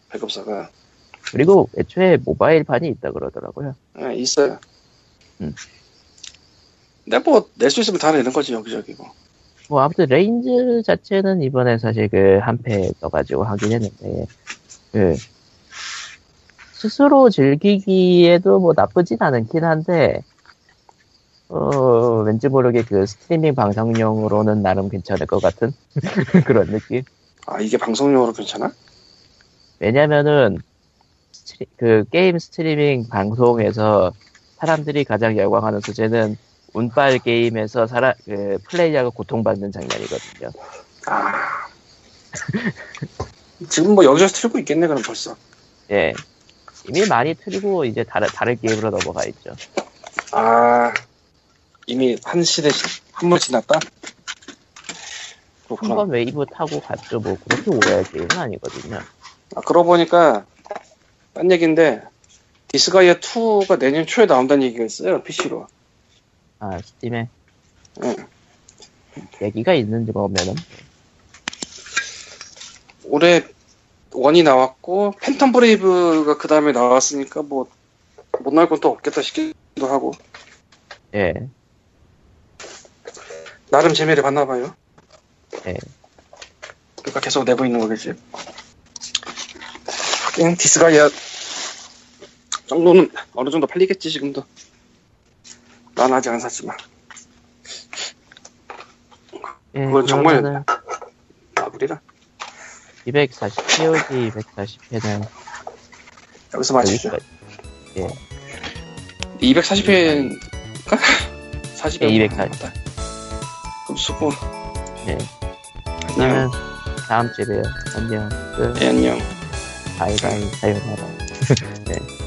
[SPEAKER 2] 배급사가
[SPEAKER 1] 그리고 애초에 모바일판이 있다 그러더라고요.
[SPEAKER 2] 예, 있어요.
[SPEAKER 1] 음.
[SPEAKER 2] 근데 뭐 낼 수 있으면 다 내는 거지 여기저기 뭐.
[SPEAKER 1] 뭐 아무튼 레인즈 자체는 이번에 사실 그 한패 떠가지고 하긴 했는데 그 스스로 즐기기에도 뭐 나쁘진 않긴 한데 어 왠지 모르게 그 스트리밍 방송용으로는 나름 괜찮을 것 같은 그런 느낌
[SPEAKER 2] 아 이게 방송용으로 괜찮아?
[SPEAKER 1] 왜냐면은 스트리- 그 게임 스트리밍 방송에서 사람들이 가장 열광하는 소재는 운빨 게임에서 사람 그 플레이어가 고통받는 장면이거든요.
[SPEAKER 2] 아 지금 뭐 여기저기서 틀고 있겠네 그럼 벌써.
[SPEAKER 1] 예. 이미 많이 틀고 이제 다른 다른 게임으로 넘어가 있죠.
[SPEAKER 2] 아 이미 한 시대 한물 지났다. 그렇구나.
[SPEAKER 1] 한번 웨이브 타고 갔죠. 뭐 그렇게 오래 할 게임은 아니거든요.
[SPEAKER 2] 아, 그러고 보니까 딴 얘기인데 디스가이아 2가 내년 초에 나온다는 얘기가 있어요 PC로.
[SPEAKER 1] 아 스팀에
[SPEAKER 2] 응.
[SPEAKER 1] 얘기가 있는지 보면은
[SPEAKER 2] 올해 one이 나왔고 팬텀 브레이브가 그 다음에 나왔으니까 뭐 못 나올 건 또 없겠다 싶기도 하고
[SPEAKER 1] 예.
[SPEAKER 2] 나름 재미를 봤나 봐요.
[SPEAKER 1] 예.
[SPEAKER 2] 그러니까 계속 내고 있는 거겠지. 하긴 디스가이아 정도는 어느 정도 팔리겠지 지금도. 난 아직 안 샀지만
[SPEAKER 1] 예,
[SPEAKER 2] 그건 정말- 마블이라
[SPEAKER 1] 240 POG 240회는
[SPEAKER 2] 여기서 마치죠.
[SPEAKER 1] 예.
[SPEAKER 2] 240회인가? 40회.
[SPEAKER 1] 예, 240.
[SPEAKER 2] 수고.
[SPEAKER 1] 예.
[SPEAKER 2] 안녕.
[SPEAKER 1] 그러면 다음 주에 봬요. 안녕. 끝.
[SPEAKER 2] 네, 안녕.
[SPEAKER 1] 바이바이. 사요나라. 예.